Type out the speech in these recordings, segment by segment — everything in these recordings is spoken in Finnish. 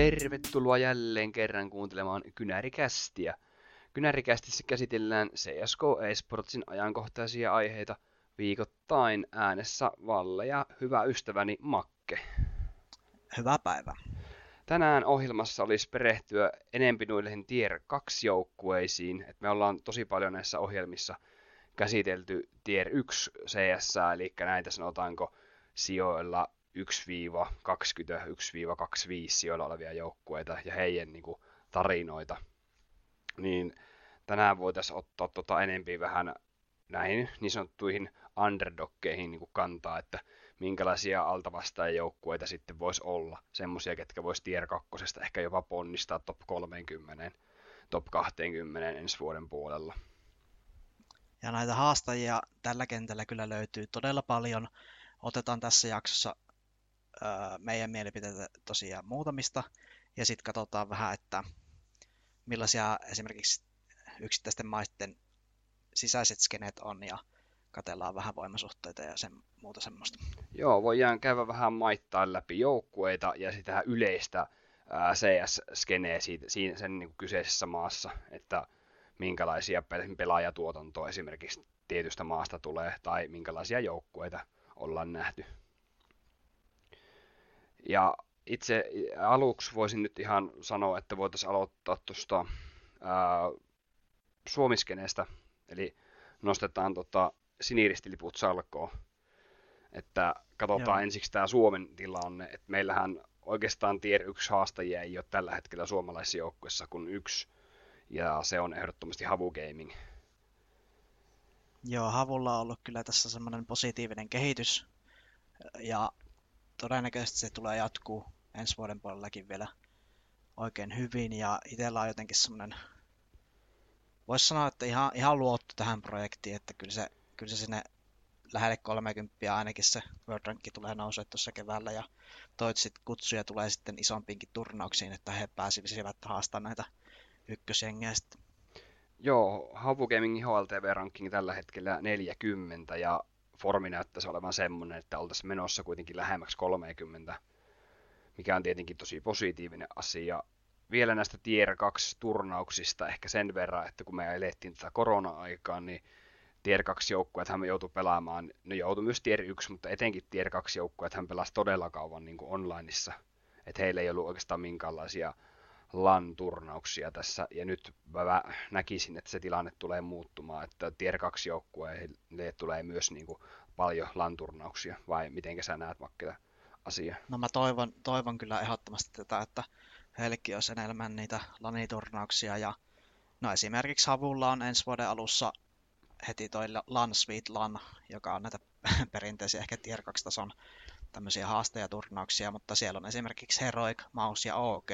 Tervetuloa jälleen kerran kuuntelemaan Kynärikästiä. Kynärikästissä käsitellään CSK Esportsin ajankohtaisia aiheita viikoittain äänessä Valle ja hyvä ystäväni Makke. Hyvää päivää. Tänään ohjelmassa olisi perehtyä enempi noihin Tier 2 joukkueisiin. Et me ollaan tosi paljon näissä ohjelmissa käsitelty Tier 1 CS, eli näitä sanotaanko sijoilla 1-20, 1-25 sijoilla olevia joukkueita ja heidän niin kuin, tarinoita. Niin tänään voitaisiin ottaa tota enempi vähän näihin niin sanottuihin underdoggeihin niin kantaa, että minkälaisia altavastaajajoukkueita sitten voisi olla. Semmoisia, ketkä voisi tier kakkosesta ehkä jopa ponnistaa top 30, top 20 ensi vuoden puolella. Ja näitä haastajia tällä kentällä kyllä löytyy todella paljon. Otetaan tässä jaksossa meidän mielipiteitä tosiaan muutamista, ja sitten katsotaan vähän, että millaisia esimerkiksi yksittäisten maiden sisäiset skeneet on, ja katellaan vähän voimasuhteita ja sen muuta semmoista. Joo, voidaan käydä vähän maittaa läpi joukkueita ja sitä yleistä CS-skeneä siitä, siinä, sen niin kuin kyseisessä maassa, että minkälaisia pelaajatuotantoa esimerkiksi tietystä maasta tulee tai minkälaisia joukkueita ollaan nähty. Ja itse aluksi voisin nyt ihan sanoa, että voitaisiin aloittaa tuosta suomiskeneestä, eli nostetaan tota siniristiliput salkoon. Että katsotaan Joo. ensiksi tämä Suomen tilanne, että meillähän oikeastaan tier 1 haastajia ei ole tällä hetkellä suomalaisissa joukkueissa kuin yksi, ja se on ehdottomasti Havu Gaming. Joo, Havulla on ollut kyllä tässä semmoinen positiivinen kehitys, ja todennäköisesti se tulee jatkuu ensi vuoden puolellakin vielä oikein hyvin, ja itsellä on jotenkin semmoinen, voisi sanoa, että ihan, ihan luottu tähän projektiin, että kyllä se kyllä se sinne lähelle 30 ainakin se World Rank tulee nousee tuossa keväällä ja toivottavasti kutsuja tulee sitten isompiinkin turnauksiin, että he pääsisivät haastamaan näitä ykkösjengejä sitten. Joo, Havu Gamingin HLTV-ranking tällä hetkellä 40 ja formi näyttäisi olevan semmoinen, että oltaisiin menossa kuitenkin lähemmäksi 30, mikä on tietenkin tosi positiivinen asia. Vielä näistä Tier 2 turnauksista ehkä sen verran, että kun me elettiin tätä korona-aikaa, niin Tier 2 joukkueet hän joutui pelaamaan, ne joutui myös Tier 1, mutta etenkin Tier 2 joukkueet hän pelasi todella kauan niin onlineissa. Että heillä ei ollut oikeastaan minkäänlaisia LAN-turnauksia tässä, ja nyt mä näkisin, että se tilanne tulee muuttumaan, että Tier 2 joukkueille tulee myös niin kuin paljon LAN-turnauksia, vai miten sä näet Makkila asia? No mä toivon, toivon kyllä ehdottomasti tätä, että heillekin olisi enemmän niitä LAN-turnauksia, ja no esimerkiksi Havulla on ensi vuoden alussa heti toi LAN Sweet LAN, joka on näitä perinteisiä ehkä Tier 2-tason tämmöisiä haastajaturnauksia, mutta siellä on esimerkiksi Heroic, Maus ja OG,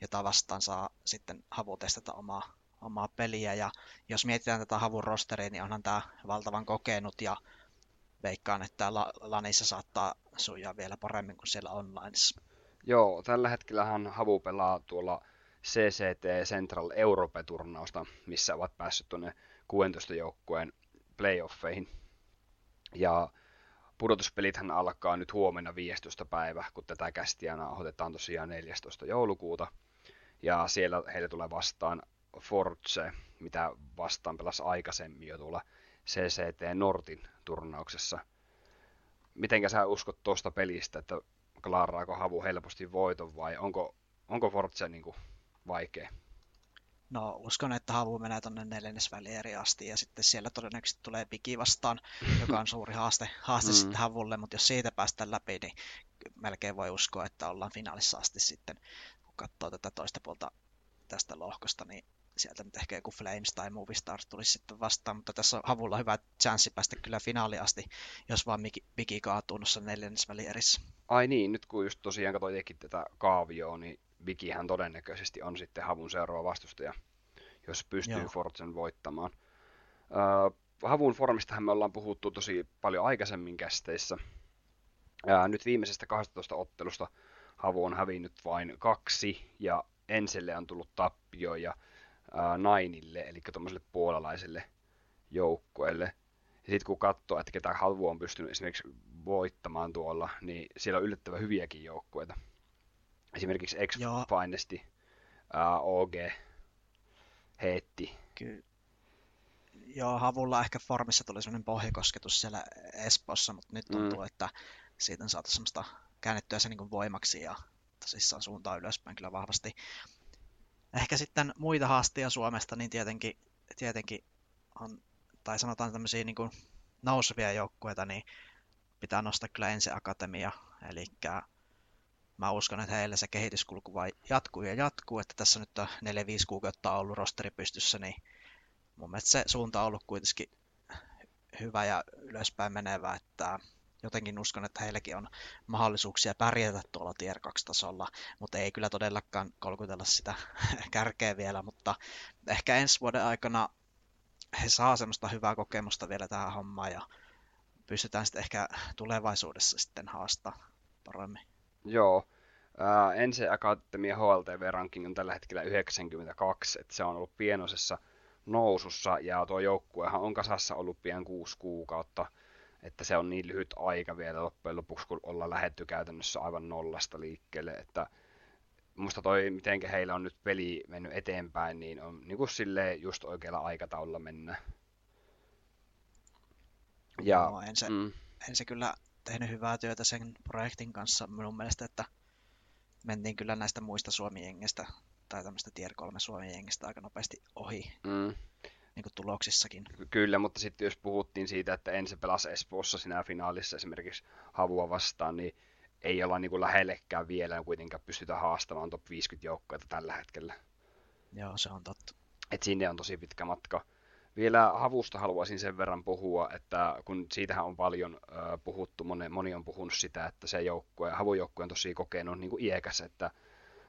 jota vastaan saa sitten Havu testata omaa, omaa peliä. Ja jos mietitään tätä Havun rosteria, niin onhan tämä valtavan kokenut ja veikkaan, että LANissa saattaa sujaa vielä paremmin kuin siellä online. Joo, tällä hetkellähän Havu pelaa tuolla CCT Central Europe-turnausta, missä ovat päässyt tuonne 16 joukkueen playoffeihin. Ja pudotuspelithän alkaa nyt huomenna 15. päivä, kun tätä kästiä nauhoitetaan tosiaan 14. joulukuuta. Ja siellä heille tulee vastaan Forze, mitä vastaan pelasi aikaisemmin jo tuolla CCT Nortin turnauksessa. Mitenkä sä uskot tuosta pelistä, että klaaraako Havu helposti voiton vai onko, onko Forze niin kuin vaikea? No uskon, että Havu menee tuonne neljännesvälieri asti ja sitten siellä todennäköisesti tulee Piki vastaan, joka on suuri haaste, haaste mm. sitten Havulle, mutta jos siitä päästään läpi, niin melkein voi uskoa, että ollaan finaalissa asti sitten, kun katsoo tätä toista puolta tästä lohkosta, niin sieltä nyt ehkä joku Flames tai Movistar tulisi sitten vastaan, mutta tässä on Havulla hyvä chanssi päästä kyllä finaali asti, jos vaan Piki kaatuu noissa neljännesvälierissä. Ai niin, nyt kun just tosiaan katsoin tätä kaavioa, niin Vikihän todennäköisesti on sitten Havun seuraava vastustaja, jos pystyy Joo. Forzen voittamaan. Uh, Havun formistahan me ollaan puhuttu tosi paljon aikaisemmin kästeissä. Uh, nyt viimeisestä 12 ottelusta Havu on hävinnyt vain kaksi, ja Enselle on tullut tappio, ja uh, Nainille, eli tuommoiselle puolalaiselle joukkueelle. Ja sitten kun katsoo, että ketä Havu on pystynyt esimerkiksi voittamaan tuolla, niin siellä on yllättävän hyviäkin joukkueita. Esimerkiksi X-Finesti, uh, OG, Heetti. Kyllä. Joo, Havulla ehkä formissa tuli sellainen pohjakosketus siellä Espoossa, mutta nyt tuntuu, mm. että siitä on saatu semmoista käännettyä se niin voimaksi ja tosissaan suuntaan ylöspäin kyllä vahvasti. Ehkä sitten muita haastia Suomesta, niin tietenkin, tietenkin on, tai sanotaan tämmöisiä niin kuin nousevia joukkueita, niin pitää nostaa kyllä ensi akatemia. Eli mä uskon, että heillä se kehityskulku vai jatkuu ja jatkuu, että tässä nyt on 4-5 kuukautta ollut rosteri pystyssä, niin mun mielestä se suunta on ollut kuitenkin hyvä ja ylöspäin menevä, että jotenkin uskon, että heilläkin on mahdollisuuksia pärjätä tuolla Tier 2-tasolla, mutta ei kyllä todellakaan kolkutella sitä kärkeä vielä, mutta ehkä ensi vuoden aikana he saa semmoista hyvää kokemusta vielä tähän hommaan ja pystytään sitten ehkä tulevaisuudessa sitten haastaa paremmin. Joo. Uh, Ensi Akatemia HLTV-ranking on tällä hetkellä 92, että se on ollut pienosessa nousussa ja tuo joukkuehan on kasassa ollut pian kuusi kuukautta, että se on niin lyhyt aika vielä loppujen lopuksi, kun ollaan lähetty käytännössä aivan nollasta liikkeelle, että musta toi, miten heillä on nyt peli mennyt eteenpäin, niin on niin kuin silleen just oikealla aikataululla mennä. Ja, no, en, se, mm. en se kyllä tehnyt hyvää työtä sen projektin kanssa minun mielestä, että mentiin kyllä näistä muista Suomi-jengistä tai tämmöistä Tier 3 Suomi-jengistä aika nopeasti ohi. Mm. Niin kuin tuloksissakin. Kyllä, mutta sitten jos puhuttiin siitä, että ensin pelasi Espoossa siinä finaalissa esimerkiksi Havua vastaan, niin ei olla niin kuin lähellekään vielä kuitenkaan pystytä haastamaan top 50 joukkoita tällä hetkellä. Joo, se on totta. Et sinne on tosi pitkä matka. Vielä Havusta haluaisin sen verran puhua, että kun siitähän on paljon puhuttu, moni, moni on puhunut sitä, että se joukkue, Havun joukkue on tosi kokenut niin kuin iäkäs, että,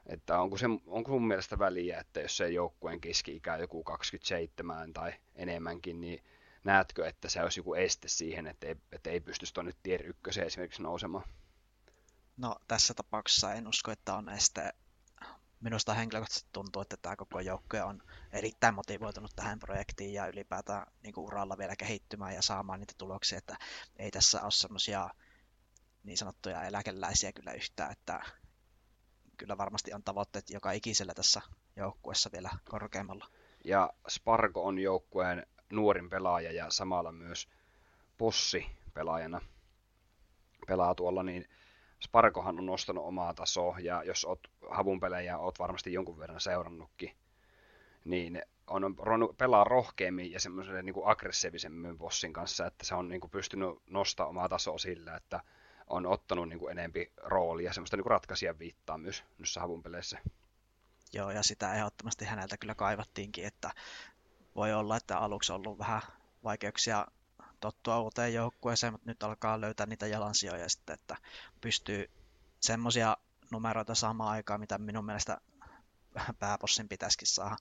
että onko, se, onko sun mielestä väliä, että jos se joukkueen keski-ikä joku 27 tai enemmänkin, niin näetkö, että se olisi joku este siihen, että ei, että ei pystyisi tuonne tier ykköseen esimerkiksi nousemaan? No tässä tapauksessa en usko, että on este. Minusta henkilökohtaisesti tuntuu, että tämä koko joukkue on erittäin motivoitunut tähän projektiin ja ylipäätään niin kuin uralla vielä kehittymään ja saamaan niitä tuloksia, että ei tässä ole semmoisia niin sanottuja eläkeläisiä kyllä yhtään, että kyllä varmasti on tavoitteet joka ikisellä tässä joukkueessa vielä korkeammalla. Ja Sparko on joukkueen nuorin pelaaja ja samalla myös possi pelaajana pelaa tuolla, niin Sparkohan on nostanut omaa tasoa, ja jos oot havun pelejä, oot varmasti jonkun verran seurannutkin, niin on ruvennut pelaa rohkeammin ja semmoiselle niin aggressiivisemmin bossin kanssa, että se on niin kuin pystynyt nostamaan omaa tasoa sillä, että on ottanut niin kuin enempi roolia, semmoista niin ratkaisijan viittaa myös noissa havun peleissä. Joo, ja sitä ehdottomasti häneltä kyllä kaivattiinkin, että voi olla, että aluksi on ollut vähän vaikeuksia tottua uuteen joukkueeseen, mutta nyt alkaa löytää niitä jalansijoja sitten, että pystyy semmoisia numeroita saamaan aikaan, mitä minun mielestä pääpossin pitäisikin saada.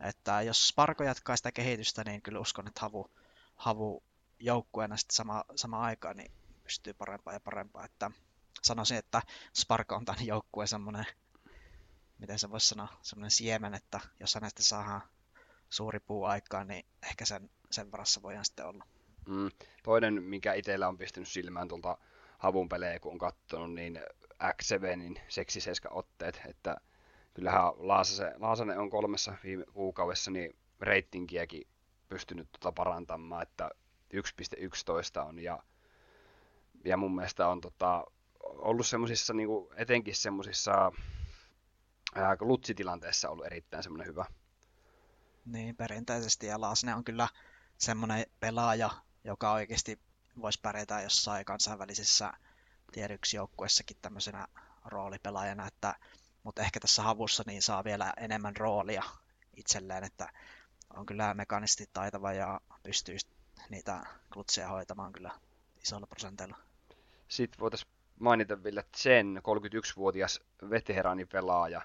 Että jos Sparko jatkaa sitä kehitystä, niin kyllä uskon, että Havu, Havu joukkueena sitten sama, sama aikaan niin pystyy parempaa ja parempaa. Että sanoisin, että Sparko on tämän joukkueen semmoinen, miten se voisi sanoa, semmoinen siemen, että jos hänestä saadaan suuri puu aikaan, niin ehkä sen, sen varassa voidaan sitten olla. Mm. Toinen, mikä itsellä on pistänyt silmään tuolta havun pelejä, kun on katsonut, niin X7 seksiseska otteet, että kyllähän Laasase, Laasanen on kolmessa viime kuukaudessa niin reitingiäkin pystynyt tota parantamaan, että 1.11 on ja, ja mun mielestä on tota, ollut semmoisissa niin etenkin semmoisissa lutsitilanteessa ollut erittäin semmoinen hyvä. Niin, perinteisesti ja Laasne on kyllä semmoinen pelaaja, joka oikeasti voisi pärjätä jossain kansainvälisissä tier joukkuessakin tämmöisenä roolipelaajana, että, mutta ehkä tässä havussa niin saa vielä enemmän roolia itselleen, että on kyllä mekanisti taitava ja pystyy niitä klutseja hoitamaan kyllä isolla prosenteilla. Sitten voitaisiin mainita vielä Chen, 31-vuotias veteraanipelaaja,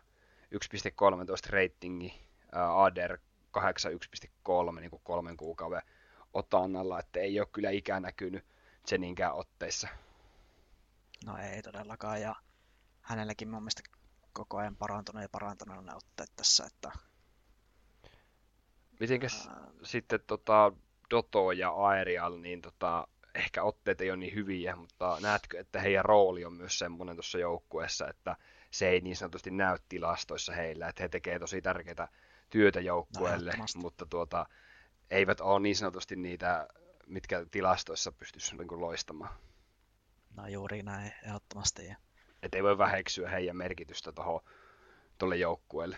1.13 ratingi, ADR 81.3 niin kuin kolmen kuukauden otannalla, että ei ole kyllä ikään näkynyt Jeninkään otteissa. No ei todellakaan, ja hänelläkin mun mielestä koko ajan parantunut ja parantunut ne otteet tässä, että... Mitenkäs Ää... sitten tota, Doto ja Aerial, niin tota, ehkä otteet ei ole niin hyviä, mutta näetkö, että heidän rooli on myös semmoinen tuossa joukkueessa, että se ei niin sanotusti näy tilastoissa heillä, että he tekevät tosi tärkeää työtä joukkueelle, no, mutta tuota, eivät ole niin sanotusti niitä, mitkä tilastoissa pystyisi niin loistamaan. No juuri näin, ehdottomasti. Että ei voi väheksyä heidän merkitystä tuolle joukkueelle.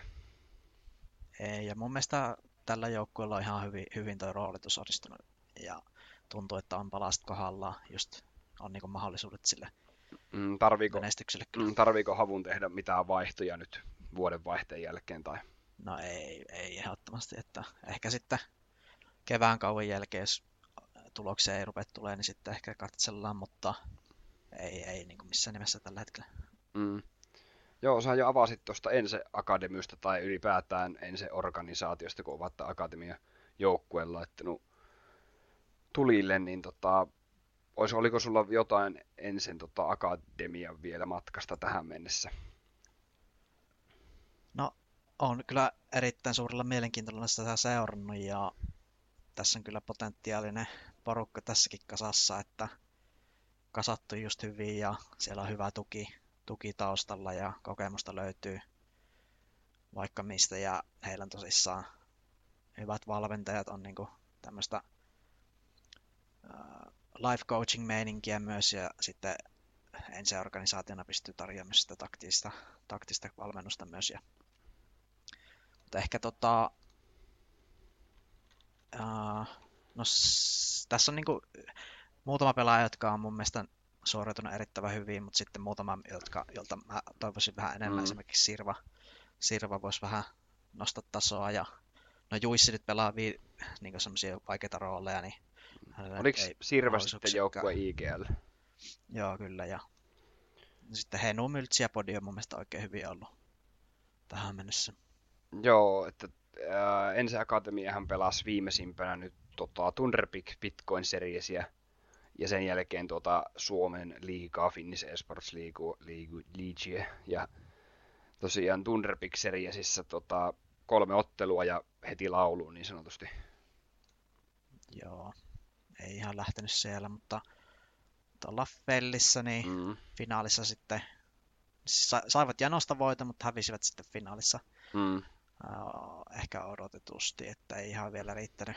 Ei, ja mun mielestä tällä joukkueella on ihan hyvin, hyvin tuo roolitus onnistunut. Ja tuntuu, että on palast kohdalla, just on niin mahdollisuudet sille mm, tarviiko, mm, tarviiko havun tehdä mitään vaihtoja nyt vuoden vaihteen jälkeen? Tai? No ei, ei ehdottomasti, että ehkä sitten kevään kauan jälkeen, jos tuloksia ei rupea tulee, niin sitten ehkä katsellaan, mutta ei, ei niin kuin missään nimessä tällä hetkellä. Mm. Joo, sä jo avasit tuosta Ense Akademystä tai ylipäätään Ense organisaatiosta, kun ovat Akatemia joukkueella, että no, tulille, niin tota, olis, oliko sulla jotain ensin tota, Akademian vielä matkasta tähän mennessä? No, on kyllä erittäin suurella mielenkiintoilla sitä seurannut ja tässä on kyllä potentiaalinen porukka tässäkin kasassa, että kasattu just hyvin ja siellä on hyvä tuki, tuki taustalla ja kokemusta löytyy vaikka mistä ja heillä on tosissaan hyvät valmentajat on niinku tämmöistä life coaching meininkiä myös ja sitten ensi-organisaationa pystyy tarjoamaan sitä taktista, taktista valmennusta myös. Ja, mutta ehkä tota, uh, no, s- tässä on niinku muutama pelaaja, jotka on mun mielestä suoriutunut erittäin hyvin, mutta sitten muutama, jotka, jolta mä toivoisin vähän enemmän, mm. esimerkiksi Sirva, Sirva voisi vähän nostaa tasoa ja no Juissi nyt pelaa vi, niin semmoisia vaikeita rooleja, niin Oliko Sirva sitten joukkue IGL? Joo, kyllä. Ja sitten Henu, Myltsi ja Podi on mun mielestä oikein hyvin ollut tähän mennessä. Joo, että äh, Ensi Akatemiahan pelasi viimeisimpänä nyt tota, Thunderpick Bitcoin Seriesia ja sen jälkeen tota, Suomen liigaa, Finnish Esports League, ja tosiaan Thunderpick Seriesissä tota, kolme ottelua ja heti lauluun niin sanotusti. Joo, ei ihan lähtenyt siellä, mutta tuolla Fellissä niin mm. finaalissa sitten sa- saivat janosta voita, mutta hävisivät sitten finaalissa mm. Uh, ehkä odotetusti, että ei ihan vielä riittänyt,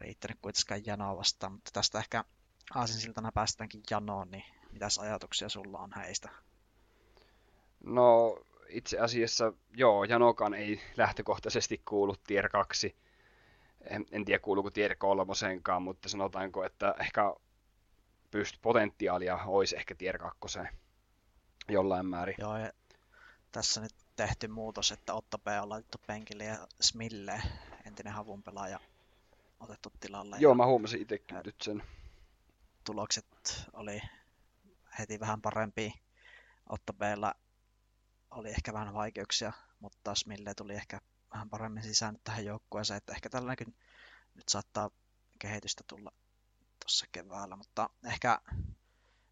riittänyt kuitenkaan janoa vastaan, mutta tästä ehkä aasinsiltana päästäänkin janoon, niin mitäs ajatuksia sulla on heistä? No itse asiassa joo, Janokaan ei lähtökohtaisesti kuulu tier 2 en, en tiedä kuuluuko tier kolmosenkaan, mutta sanotaanko, että ehkä pyst potentiaalia olisi ehkä tier kakkoseen jollain määrin. Joo, ja tässä nyt tehty muutos, että Otto P on laitettu penkille ja Smille, entinen havun pelaaja, otettu tilalle. Joo, mä huomasin itsekin nyt sen. Tulokset oli heti vähän parempi. Otto Bllä oli ehkä vähän vaikeuksia, mutta Smille tuli ehkä vähän paremmin sisään tähän joukkueeseen, että ehkä tällainenkin nyt saattaa kehitystä tulla tuossa keväällä, mutta ehkä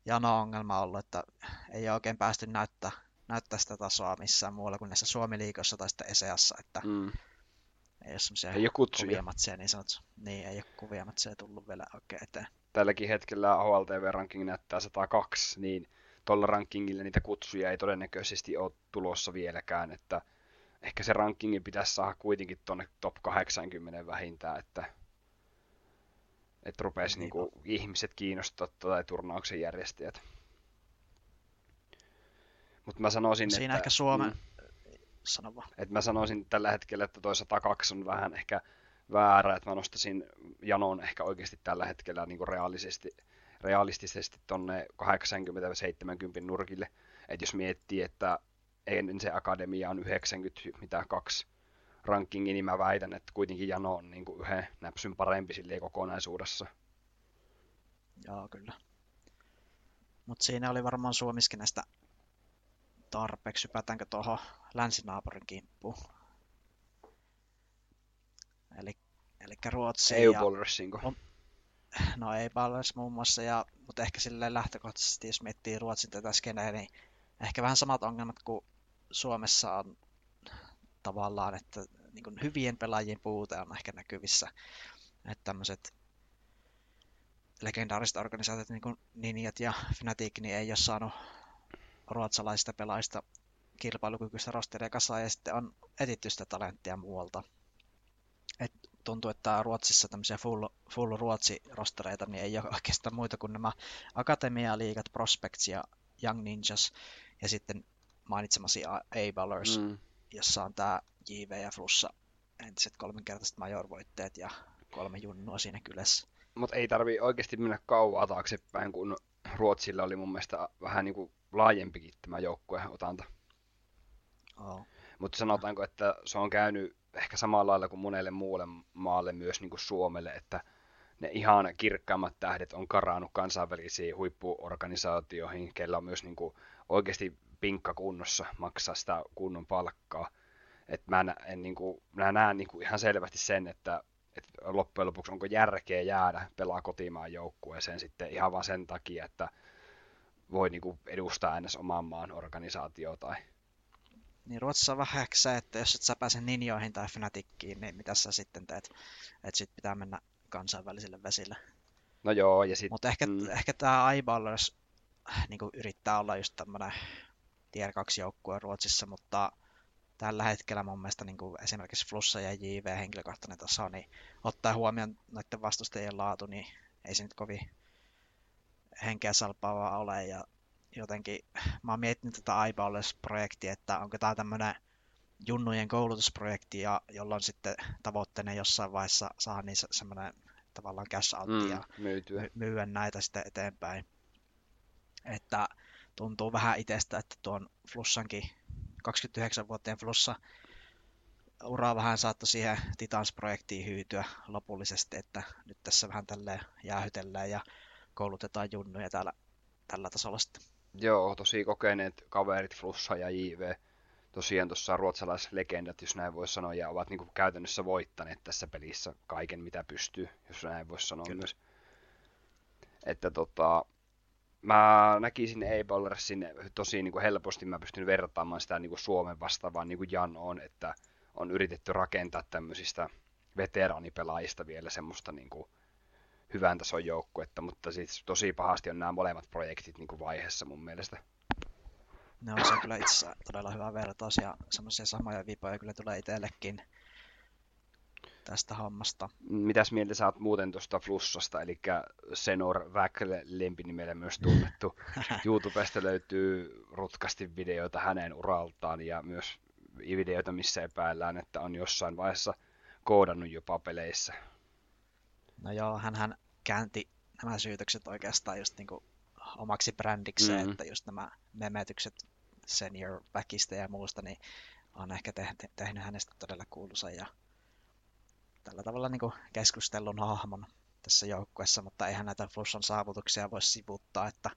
Jano ongelma on ollut, että ei ole oikein päästy näyttää, näyttää sitä tasoa missään muualla kuin näissä Suomi-liikossa tai sitten ESEassa, että mm. ei ole semmoisia ei kuvia matseja, niin sanot, niin ei ole kuvia matseja tullut vielä oikein eteen. Tälläkin hetkellä HLTV-ranking näyttää 102, niin tuolla rankingilla niitä kutsuja ei todennäköisesti ole tulossa vieläkään, että ehkä se rankingi pitäisi saada kuitenkin tuonne top 80 vähintään, että että rupesi niin niinku ihmiset kiinnostaa tai turnauksen järjestäjät. Mutta mä sanoisin, Siinä että... ehkä Suomen... Mm, Sano vaan. Että mä sanoisin tällä hetkellä, että toi 102 on vähän ehkä väärä, että mä nostasin Janon ehkä oikeasti tällä hetkellä niin kuin realistisesti, realistisesti tonne 80-70 nurkille. Että jos miettii, että ennen se akademia on 90, mitä kaksi rankingi, niin mä väitän, että kuitenkin Jano on niin kuin yhden näpsyn parempi silleen kokonaisuudessa. Joo, kyllä. Mutta siinä oli varmaan Suomiskin näistä tarpeeksi. Hypätäänkö tuohon länsinaapurin kimppuun? Eli, eli Ruotsi EU ja... On, no ei Ballers muun muassa, ja, mutta ehkä silleen lähtökohtaisesti, jos miettii Ruotsin tätä skeneä, niin ehkä vähän samat ongelmat kuin Suomessa on tavallaan, että niin hyvien pelaajien puute on ehkä näkyvissä. Että tämmöiset legendaariset organisaatiot, niin kuin Ninjat ja Fnatic, niin ei ole saanut ruotsalaisista pelaajista kilpailukykyistä rosteria kasaan ja sitten on etitty sitä talenttia muualta. Et tuntuu, että Ruotsissa tämmöisiä full, full ruotsi-rostereita niin ei ole oikeastaan muita kuin nämä Akatemia-liigat, Prospects ja Young Ninjas ja sitten mainitsemasi A-Ballers, mm. jossa on tämä JV ja Flussa entiset kolminkertaiset major-voitteet ja kolme junnua siinä kylässä. Mutta ei tarvi oikeasti mennä kauaa taaksepäin, kun Ruotsilla oli mun mielestä vähän niin kuin laajempikin tämä joukkueotanta. Oh. Mutta sanotaanko, että se on käynyt ehkä samalla lailla kuin monelle muulle maalle, myös niin kuin Suomelle, että ne ihan kirkkaammat tähdet on karannut kansainvälisiin huippuorganisaatioihin, kellä on myös niin kuin oikeasti pinkka kunnossa maksaa sitä kunnon palkkaa. Et mä, en, niin kuin, mä näen niin kuin ihan selvästi sen, että, että loppujen lopuksi onko järkeä jäädä pelaa kotimaan joukkueeseen sitten ihan vaan sen takia, että voi niin kuin edustaa edes oman maan organisaatio tai niin Ruotsissa on vähän se, että jos et sä pääse Ninjoihin tai Fnatickiin, niin mitä sä sitten teet? Että sit pitää mennä kansainvälisille vesille. No joo, ja sitten... Mutta ehkä, mm. ehkä tämä Eyeballers niin yrittää olla just tämmönen tier 2 joukkue Ruotsissa, mutta tällä hetkellä mun mielestä niin kuin esimerkiksi Flussa ja JV henkilökohtainen taso, niin ottaa huomioon noiden vastustajien laatu, niin ei se nyt kovin henkeä salpaavaa ole. Ja jotenkin, mä oon miettinyt tätä Eyeballless-projektia, että onko tämä tämmöinen junnujen koulutusprojekti, ja jolloin sitten tavoitteena jossain vaiheessa saa niin semmoinen tavallaan cash out mm, ja myytyä. myyä näitä sitten eteenpäin. Että tuntuu vähän itsestä, että tuon Flussankin 29-vuotiaan Flussa uraa vähän saattoi siihen Titans-projektiin hyytyä lopullisesti, että nyt tässä vähän tälleen jäähytellään ja koulutetaan junnuja täällä tällä tasolla sitten. Joo, tosi kokeneet kaverit Flussa ja JV. Tosiaan tuossa ruotsalaislegendat, jos näin voi sanoa, ja ovat niin kuin käytännössä voittaneet tässä pelissä kaiken, mitä pystyy, jos näin voi sanoa Kyllä. myös. Että tota, mä näkisin A-Ballersin tosi niin kuin helposti, mä pystyn vertaamaan sitä niin kuin Suomen vastaavaan niin kuin Jan on, että on yritetty rakentaa tämmöisistä veteraanipelaajista vielä semmoista niin kuin hyvän tason joukkuetta, mutta siis tosi pahasti on nämä molemmat projektit niin kuin vaiheessa mun mielestä. Ne on se kyllä itse todella hyvä vertaus ja semmoisia samoja vipoja kyllä tulee itsellekin tästä hommasta. Mitäs mieltä sä oot muuten tuosta Flussasta, eli Senor Väkle lempinimellä myös tunnettu. YouTubesta löytyy rutkasti videoita hänen uraltaan ja myös videoita, missä epäillään, että on jossain vaiheessa koodannut jopa peleissä. No joo, hän käänti nämä syytökset oikeastaan just niin kuin omaksi brändikseen, mm-hmm. että just nämä memetykset senior backista ja muusta, niin on ehkä tehnyt, tehnyt hänestä todella kuuluisa ja tällä tavalla niin kuin keskustelun hahmon tässä joukkueessa, mutta eihän näitä Flusson saavutuksia voi sivuttaa, että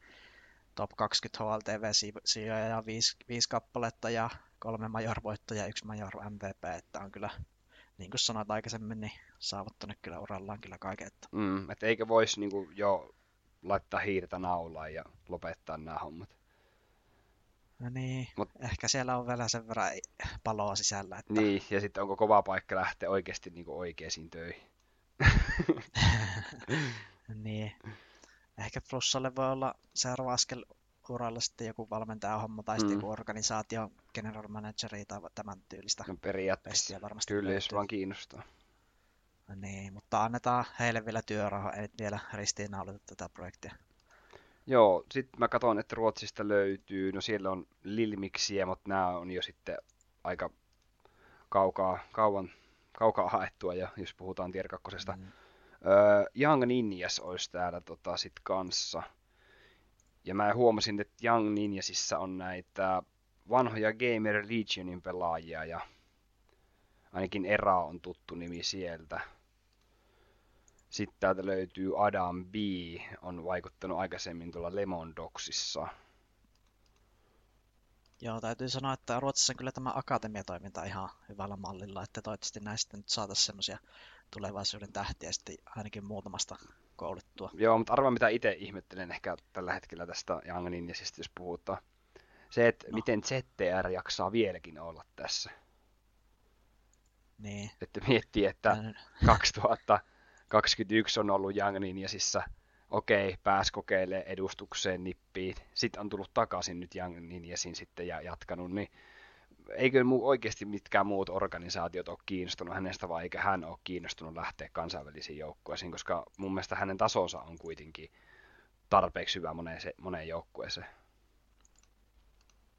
top 20 HLTV sijoja 5, 5 kappaletta ja kolme major-voittoja ja yksi major MVP, että on kyllä niin kuin sanoit aikaisemmin, niin saavuttanut kyllä urallaan kyllä kaiken. Että... Mm, että eikö voisi niin kuin, jo laittaa hiirtä naulaan ja lopettaa nämä hommat. No niin, Mut... ehkä siellä on vielä sen verran paloa sisällä. Että... Niin, ja sitten onko kova paikka lähteä oikeasti niin oikeisiin töihin. niin. Ehkä Flussalle voi olla seuraava askel uralla sitten joku valmentaja-homma tai sitten mm. joku organisaatio, general manageri tai tämän tyylistä. No periaatteessa, varmasti kyllä, jos vaan kiinnostaa. No niin, mutta annetaan heille vielä työrauha, ei vielä ristiinnaulita tätä projektia. Joo, sitten mä katson, että Ruotsista löytyy, no siellä on Lilmiksiä, mutta nämä on jo sitten aika kaukaa, kauan, kaukaa haettua, ja jos puhutaan Tier 2. Mm. Öö, Young Ninjas olisi täällä tota, sit kanssa. Ja mä huomasin, että Young Ninjasissa on näitä vanhoja Gamer Legionin pelaajia ja ainakin Era on tuttu nimi sieltä. Sitten täältä löytyy Adam B, on vaikuttanut aikaisemmin tuolla Lemon Dogsissa. Joo, täytyy sanoa, että Ruotsissa on kyllä tämä akatemiatoiminta ihan hyvällä mallilla, että toivottavasti näistä nyt saataisiin semmoisia tulevaisuuden tähtiä sitten ainakin muutamasta kouluttua. Joo, mutta arvaa mitä itse ihmettelen ehkä tällä hetkellä tästä Young Ninjasista, jos puhutaan. Se, että no. miten ZTR jaksaa vieläkin olla tässä. Niin. Että miettii, että 2021 on ollut Young Ninjasissa okei, pääs kokeilemaan edustukseen nippiin, sitten on tullut takaisin nyt Young Ninjasin sitten ja jatkanut, niin eikö muu oikeasti mitkään muut organisaatiot ole kiinnostunut hänestä, vai eikä hän ole kiinnostunut lähteä kansainvälisiin joukkueisiin, koska mun mielestä hänen tasonsa on kuitenkin tarpeeksi hyvä moneen, moneen joukkueeseen.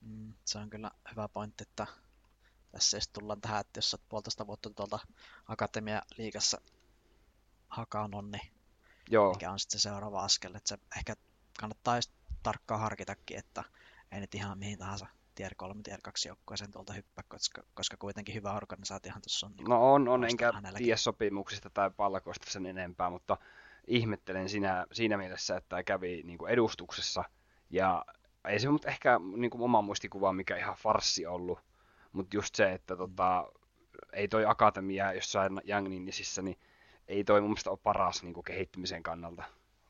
Mm, se on kyllä hyvä pointti, että tässä siis tullaan tähän, että jos olet puolitoista vuotta tuolta Akatemia liigassa hakannut, niin Joo. mikä on sitten se seuraava askel. Että se ehkä kannattaa tarkkaan harkitakin, että ei nyt ihan mihin tahansa tier 3, tier 2 joukkueeseen tuolta hyppää, koska, koska kuitenkin hyvä organisaatiohan tuossa on. Niin no on, on enkä tiedä sopimuksista tai palkoista sen enempää, mutta ihmettelen siinä, siinä mielessä, että kävi niin kuin edustuksessa ja ei se mutta ehkä niin kuin oma muistikuva mikä ihan farsi ollut, mutta just se, että tota, ei toi akatemia jossain Young Ninjasissä, niin ei toi mun mielestä ole paras niin kuin kehittymisen kannalta.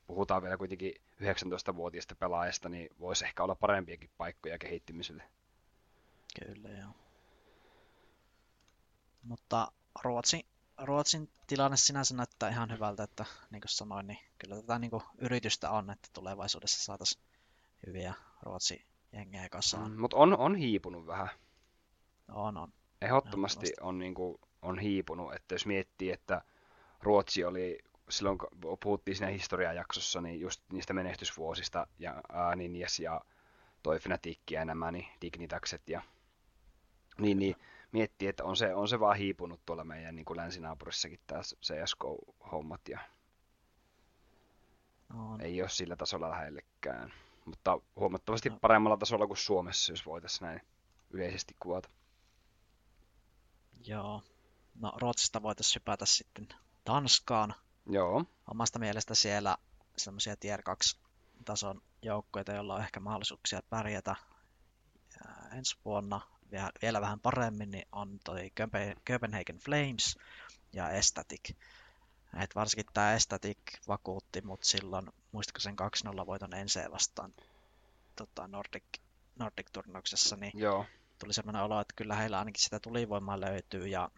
Puhutaan vielä kuitenkin 19-vuotiaista pelaajista, niin voisi ehkä olla parempiakin paikkoja kehittymiselle. Kyllä, joo. Mutta Ruotsin, Ruotsin tilanne sinänsä näyttää ihan hyvältä, että niin kuin sanoin, niin kyllä tätä niin kuin yritystä on, että tulevaisuudessa saataisiin hyviä Ruotsin jengejä kasaan. Mm, mutta on, on hiipunut vähän. On, on. Ehdottomasti on, niin kuin, on hiipunut, että jos miettii, että Ruotsi oli silloin, kun puhuttiin siinä historiajaksossa, niin just niistä menestysvuosista, ja ää, Ninjas ja toi Fnatic ja nämä, niin Dignitakset ja niin, niin miettii, että on se, on se vaan hiipunut tuolla meidän niin kuin länsinaapurissakin tämä CSGO-hommat ja on. ei ole sillä tasolla lähellekään. Mutta huomattavasti no. paremmalla tasolla kuin Suomessa, jos voitaisiin näin yleisesti kuvata. Joo. No Ruotsista voitaisiin hypätä sitten Tanskaan. Joo. Omasta mielestä siellä semmoisia tier 2 tason joukkoja, joilla on ehkä mahdollisuuksia pärjätä ensi vuonna vielä, vähän paremmin, niin on toi Copenhagen Flames ja Estatic. Et varsinkin tämä Estatic vakuutti mut silloin, muistatko sen 2-0 voiton ensin vastaan tota Nordic, Nordic-turnauksessa, niin Joo. tuli semmoinen olo, että kyllä heillä ainakin sitä tulivoimaa löytyy ja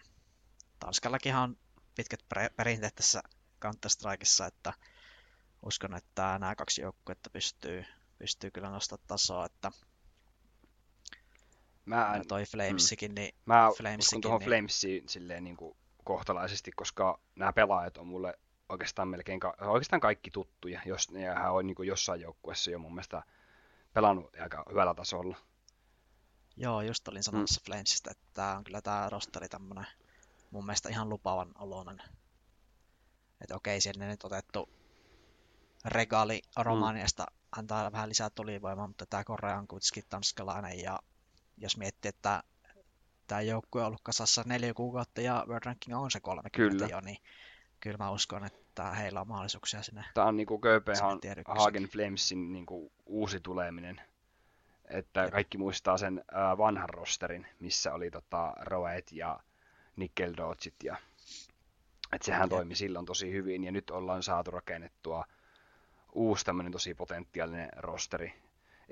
Tanskallakin on pitkät perinteet tässä Counter-Strikeissa, että uskon, että nämä kaksi joukkuetta pystyy, pystyy kyllä nostamaan tasoa, että Mä en, toi Flamesikin, mm, niin Mä Flamesikin, tuohon niin... Flamesiin silleen niin kuin kohtalaisesti, koska nämä pelaajat on mulle oikeastaan melkein oikeastaan kaikki tuttuja, jos ne hän on niin kuin jossain joukkueessa jo mun mielestä pelannut aika hyvällä tasolla. Joo, just olin sanomassa mm. Flamesista, että tämä on kyllä tämä rosteri tämmönen mun mielestä ihan lupavan oloinen. Että okei, siellä nyt otettu regaali Romaniasta mm. antaa vähän lisää tulivoimaa, mutta tämä Korea on kuitenkin tanskalainen ja jos miettii, että tämä joukkue on ollut kasassa neljä kuukautta ja World Ranking on se 30 kyllä. jo, niin kyllä mä uskon, että heillä on mahdollisuuksia sinne. Tämä on niin kuin Hagen Flamesin niin kuin uusi tuleminen. Että Jep. kaikki muistaa sen äh, vanhan rosterin, missä oli tota, Roet ja Nickeldodgit ja että sehän Jep. toimi silloin tosi hyvin ja nyt ollaan saatu rakennettua uusi tämmöinen tosi potentiaalinen rosteri.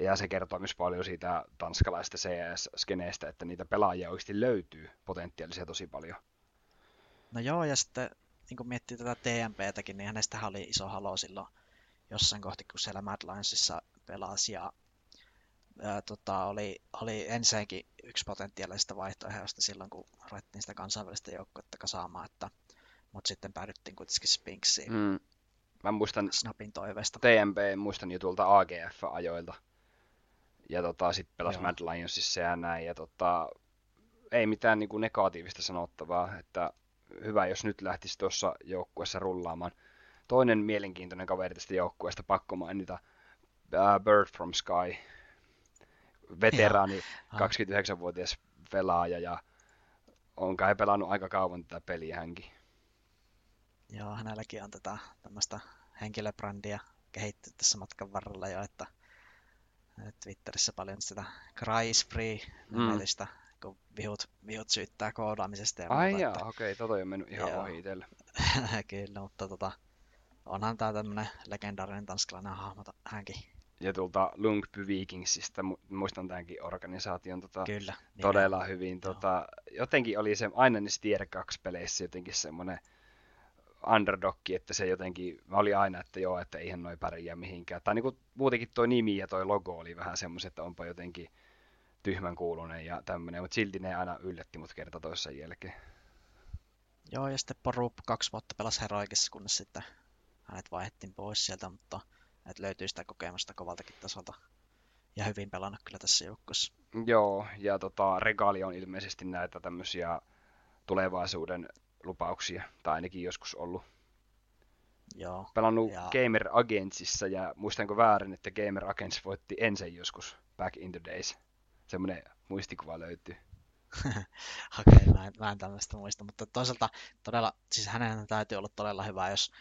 Ja se kertoo myös paljon siitä tanskalaista CS-skeneestä, että niitä pelaajia oikeasti löytyy potentiaalisia tosi paljon. No joo, ja sitten niin kun miettii tätä TMPtäkin, niin hänestähän oli iso halo silloin jossain kohti, kun siellä Mad Lionsissa pelasi, ja ää, tota, oli, oli ensinnäkin yksi potentiaalisista vaihtoehdoista silloin, kun ruvettiin sitä kansainvälistä joukkuetta kasaamaan, että, mutta sitten päädyttiin kuitenkin Spinksiin. Mm. Mä muistan Snapin toiveesta. TMP, muistan jo tuolta AGF-ajoilta. Ja tota, sitten pelasi Joo. Mad Lionsissa ja näin. Ja tota, ei mitään niin kuin negatiivista sanottavaa, että hyvä, jos nyt lähtisi tuossa joukkueessa rullaamaan. Toinen mielenkiintoinen kaveri tästä joukkueesta, pakko mainita, uh, Bird from Sky, veteraani, 29-vuotias pelaaja ja on kai pelannut aika kauan tätä peliä hänkin. Joo, hänelläkin on tätä tämmöistä henkilöbrändiä kehittynyt tässä matkan varrella jo, että Twitterissä paljon sitä Cry Free nimelistä, mm. kun vihut, vihut syyttää koodaamisesta ja Ai muuta, jaa, että... okei, tota on mennyt ihan joo. ohi itselle. Kyllä, mutta tota, onhan tää tämmönen legendaarinen tanskalainen hahmo hänkin. Ja tuolta Lungby Vikingsistä, muistan tämänkin organisaation tota, Kyllä, todella niin hyvin. Tota, jotenkin oli se aina niissä Tier 2 peleissä jotenkin semmoinen underdogki, että se jotenkin, mä olin aina, että joo, että eihän noi pärjää mihinkään. Tai niin kuin, muutenkin toi nimi ja toi logo oli vähän semmoiset, että onpa jotenkin tyhmän kuulunen ja tämmöinen, mutta silti ne aina yllätti mut kerta toisen jälkeen. Joo, ja sitten Porup kaksi vuotta pelasi Heroikissa, kunnes sitten hänet vaihdettiin pois sieltä, mutta et löytyy sitä kokemusta kovaltakin tasolta. Ja hyvin pelannut kyllä tässä joukkueessa. Joo, ja tota, Regali on ilmeisesti näitä tämmöisiä tulevaisuuden lupauksia, tai ainakin joskus ollut. Joo. Pelannut ja... Gamer Agentsissa, ja muistanko väärin, että Gamer Agents voitti ensin joskus back in the days. Semmoinen muistikuva löytyy. Okei, okay, mä, en, mä en tämmöistä muista, mutta toisaalta todella, siis hänen täytyy olla todella hyvä, jos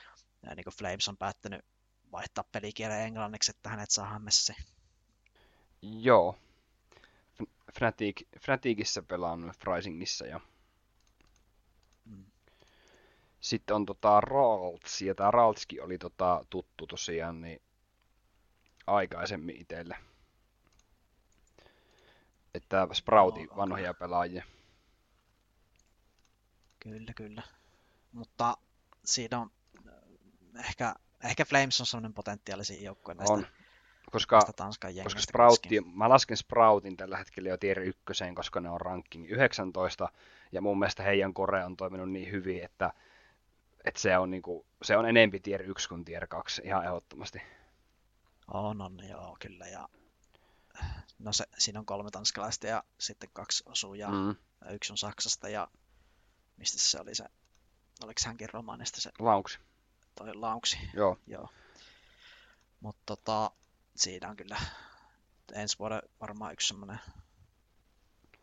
niin kuin Flames on päättänyt vaihtaa pelikielen englanniksi, että hänet saa messi. Joo. Fnatic, Fnaticissa pelannut Frisingissa ja. Sitten on tota Ralts, ja tämä Raltskin oli tota tuttu tosiaan niin aikaisemmin itselle. Että Sproutin no, vanhoja pelaajia. Kyllä, kyllä. Mutta siinä on ehkä, ehkä Flames on sellainen potentiaalisia joukkoja näistä, on. Koska, Tanskan koska Sproutti, mä lasken Sproutin tällä hetkellä jo tier ykköseen, koska ne on ranking 19, ja mun mielestä heidän kore on toiminut niin hyvin, että, että se, on niinku, se on enempi tier 1 kuin tier 2, ihan ehdottomasti. On, on, joo, kyllä, ja no se, siinä on kolme tanskalaista ja sitten kaksi osuu ja mm. yksi on Saksasta ja mistä se oli se, oliko hänkin romaanista se? Lauksi. Toi Lauksi. Joo. Joo. Mutta tota, siinä on kyllä ensi vuoden varmaan yksi semmoinen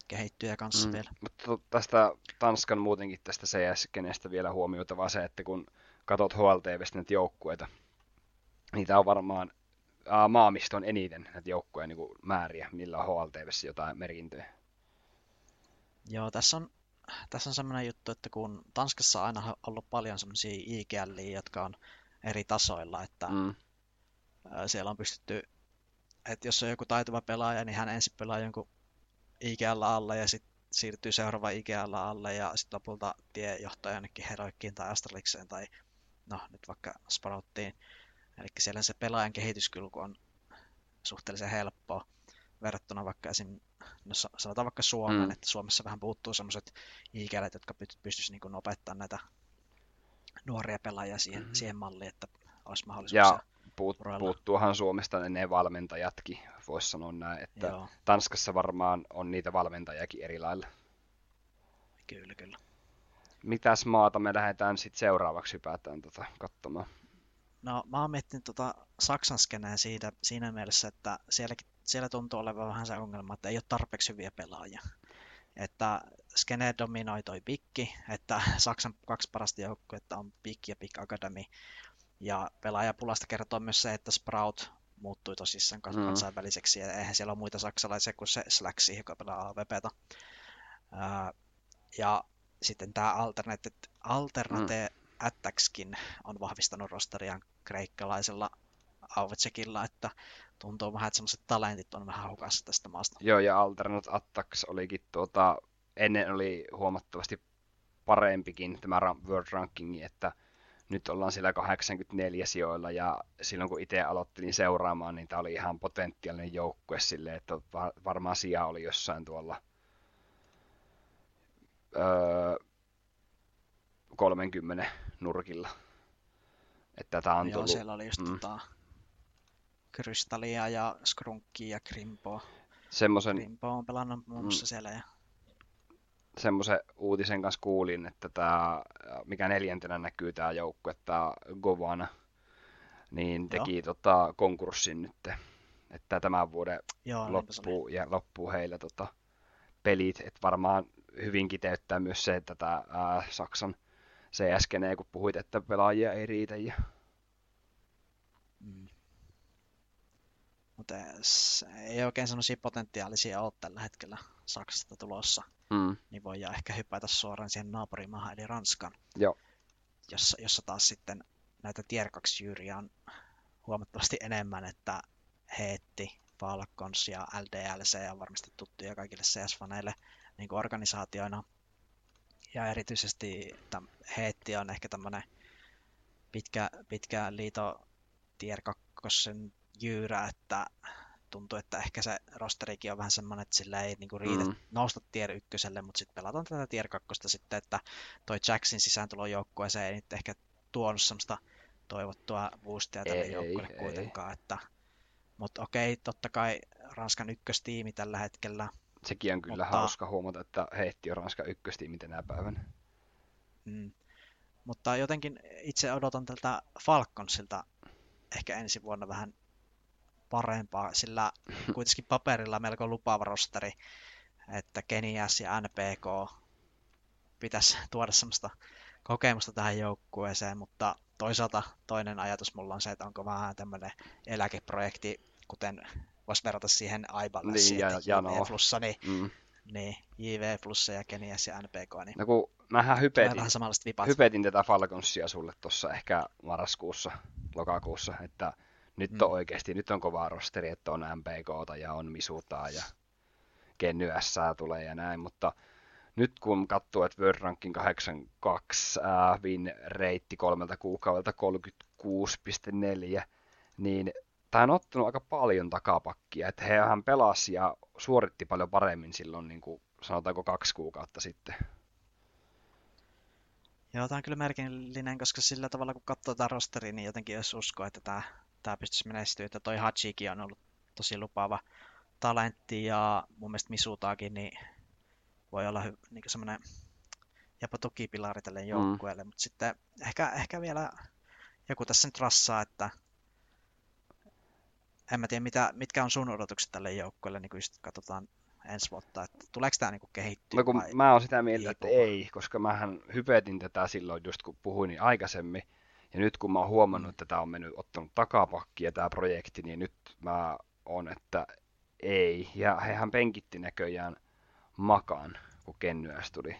kehittyjä kanssa mm. vielä. Mutta tästä Tanskan muutenkin tästä CS-kenestä vielä huomioitava se, että kun katot HLTVstä näitä joukkueita, niitä on varmaan maa, mistä on eniten näitä joukkoja niin määriä, millä on HLTVssä jotain merkintöjä. Joo, tässä on, tässä on semmoinen juttu, että kun Tanskassa on aina ollut paljon semmoisia IGL, jotka on eri tasoilla, että mm. siellä on pystytty, että jos on joku taitava pelaaja, niin hän ensin pelaa jonkun IGL alle ja sitten siirtyy seuraava IGL alle ja sitten lopulta tie johtaa jonnekin Heroikkiin tai Astralikseen tai no nyt vaikka Sprouttiin. Eli siellä se pelaajan kehityskulku on suhteellisen helppoa verrattuna vaikka esim. No, sanotaan vaikka Suomeen, mm. että Suomessa vähän puuttuu semmoiset ikälet, jotka pystyisivät niin opettamaan näitä nuoria pelaajia siihen, mm-hmm. siihen malliin, että olisi mahdollisuus. Ja puut, puuttuuhan Suomesta ne valmentajatkin, voisi sanoa näin, että Joo. Tanskassa varmaan on niitä valmentajakin eri lailla. Kyllä, kyllä. Mitäs maata me lähdetään sitten seuraavaksi hypätään tota, katsomaan? No mä oon miettinyt tota Saksan skenää siitä, siinä mielessä, että sielläkin, siellä tuntuu olevan vähän se ongelma, että ei ole tarpeeksi hyviä pelaajia. Että skene dominoi toi Pikki, että Saksan kaksi parasta joukkuetta on Pikki ja Pick Academy. Ja pelaajapulasta kertoo myös se, että Sprout muuttui tosissaan mm. kansainväliseksi, ja eihän siellä ole muita saksalaisia kuin se Slacksi, joka pelaa AVPta. ja sitten tämä Alternate, Alternate mm. Attackskin on vahvistanut rosteriaan kreikkalaisella Auvecekilla, että tuntuu vähän, että semmoiset talentit on vähän hukassa tästä maasta. Joo, ja Alternate Attacks olikin tuota, ennen oli huomattavasti parempikin tämä World Rankingi, että nyt ollaan siellä 84 sijoilla ja silloin kun itse aloittelin seuraamaan, niin tämä oli ihan potentiaalinen joukkue sille, että varmaan sija oli jossain tuolla öö, 30 nurkilla. Että tämä on Joo, tullut... siellä oli just mm. tota, Krystallia ja Skrunkkia ja Grimpoa. Semmoisen... Grimpo on pelannut muun muassa mm. siellä. Ja... Semmoisen uutisen kanssa kuulin, että tämä, mikä neljäntenä näkyy tämä joukkue, tämä Govana, niin teki tota, konkurssin nyt. Että tämän vuoden Joo, loppuu, ja loppuu heillä tota, pelit. Että varmaan hyvin kiteyttää myös se, että tämä ää, Saksan se äsken, kun puhuit, että pelaajia ei riitä. Ja... Mm. Mutta ei oikein sellaisia potentiaalisia ole tällä hetkellä Saksasta tulossa. Mm. Niin voidaan ehkä hypätä suoraan siihen naapurimaahan, eli Ranskan. Joo. Jossa, jossa taas sitten näitä tier 2 jyyriä on huomattavasti enemmän, että Heetti, Falcons ja LDLC on varmasti tuttuja kaikille CS-faneille niin organisaatioina ja erityisesti Heetti on ehkä tämmöinen pitkä, pitkä liito tier 2 jyyrä, että tuntuu, että ehkä se rosterikin on vähän semmoinen, että sillä ei niinku riitä mm. nousta tier ykköselle, mutta sitten pelataan tätä tier 2 sitten, että toi Jacksin sisääntulo joukkueeseen ei nyt ehkä tuonut semmoista toivottua boostia tälle ei, joukkueelle ei, kuitenkaan, ei. että mutta okei, totta kai Ranskan ykköstiimi tällä hetkellä. Sekin on kyllä mutta... hauska huomata, että heitti on Ranskan ykköstiimi tänä päivänä. Mm. Mutta jotenkin itse odotan tältä Falconsilta ehkä ensi vuonna vähän parempaa, sillä kuitenkin paperilla melko lupaava rosteri, että Kenias ja NPK pitäisi tuoda semmoista kokemusta tähän joukkueeseen, mutta toisaalta toinen ajatus mulla on se, että onko vähän tämmöinen eläkeprojekti, kuten voisi verrata siihen Aiballe, niin, ja, ja no. Plussa, niin, mm. niin, JV Plussa ja Kenias ja NPK. Niin no kun mähän hypetin, hypetin tätä Falconsia sulle tuossa ehkä marraskuussa, lokakuussa, että nyt mm. on oikeasti, nyt on kova rosteri, että on MPK ja on Misutaa ja Kenny S tulee ja näin, mutta nyt kun katsoo, että World Rankin 82 äh, win reitti kolmelta kuukaudelta 36,4, niin tämä on ottanut aika paljon takapakkia, että hehän pelasi ja suoritti paljon paremmin silloin, niin kuin sanotaanko kaksi kuukautta sitten. Joo, tämä on kyllä merkillinen, koska sillä tavalla kun katsoo tätä rosteria, niin jotenkin jos uskoa, että tämä, tämä pystyisi menestyä, että toi Hachiki on ollut tosi lupaava talentti ja mun mielestä Misutaakin, niin voi olla niin semmoinen jopa tukipilari tälle mm. joukkueelle, mm. mutta sitten ehkä, ehkä vielä joku tässä nyt rassaa, että en mä tiedä, mitä, mitkä on sun odotukset tälle joukkueelle, niin kun just katsotaan ensi vuotta, että tuleeko tämä niin kehittyä? No kun vai mä oon sitä mieltä, että ei, koska mähän hypetin tätä silloin just kun puhuin niin aikaisemmin, ja nyt kun mä oon huomannut, mm. että tämä on mennyt, ottanut takapakkia tämä projekti, niin nyt mä on, että ei. Ja hehän penkitti näköjään makaan, kun Kennyäs tuli.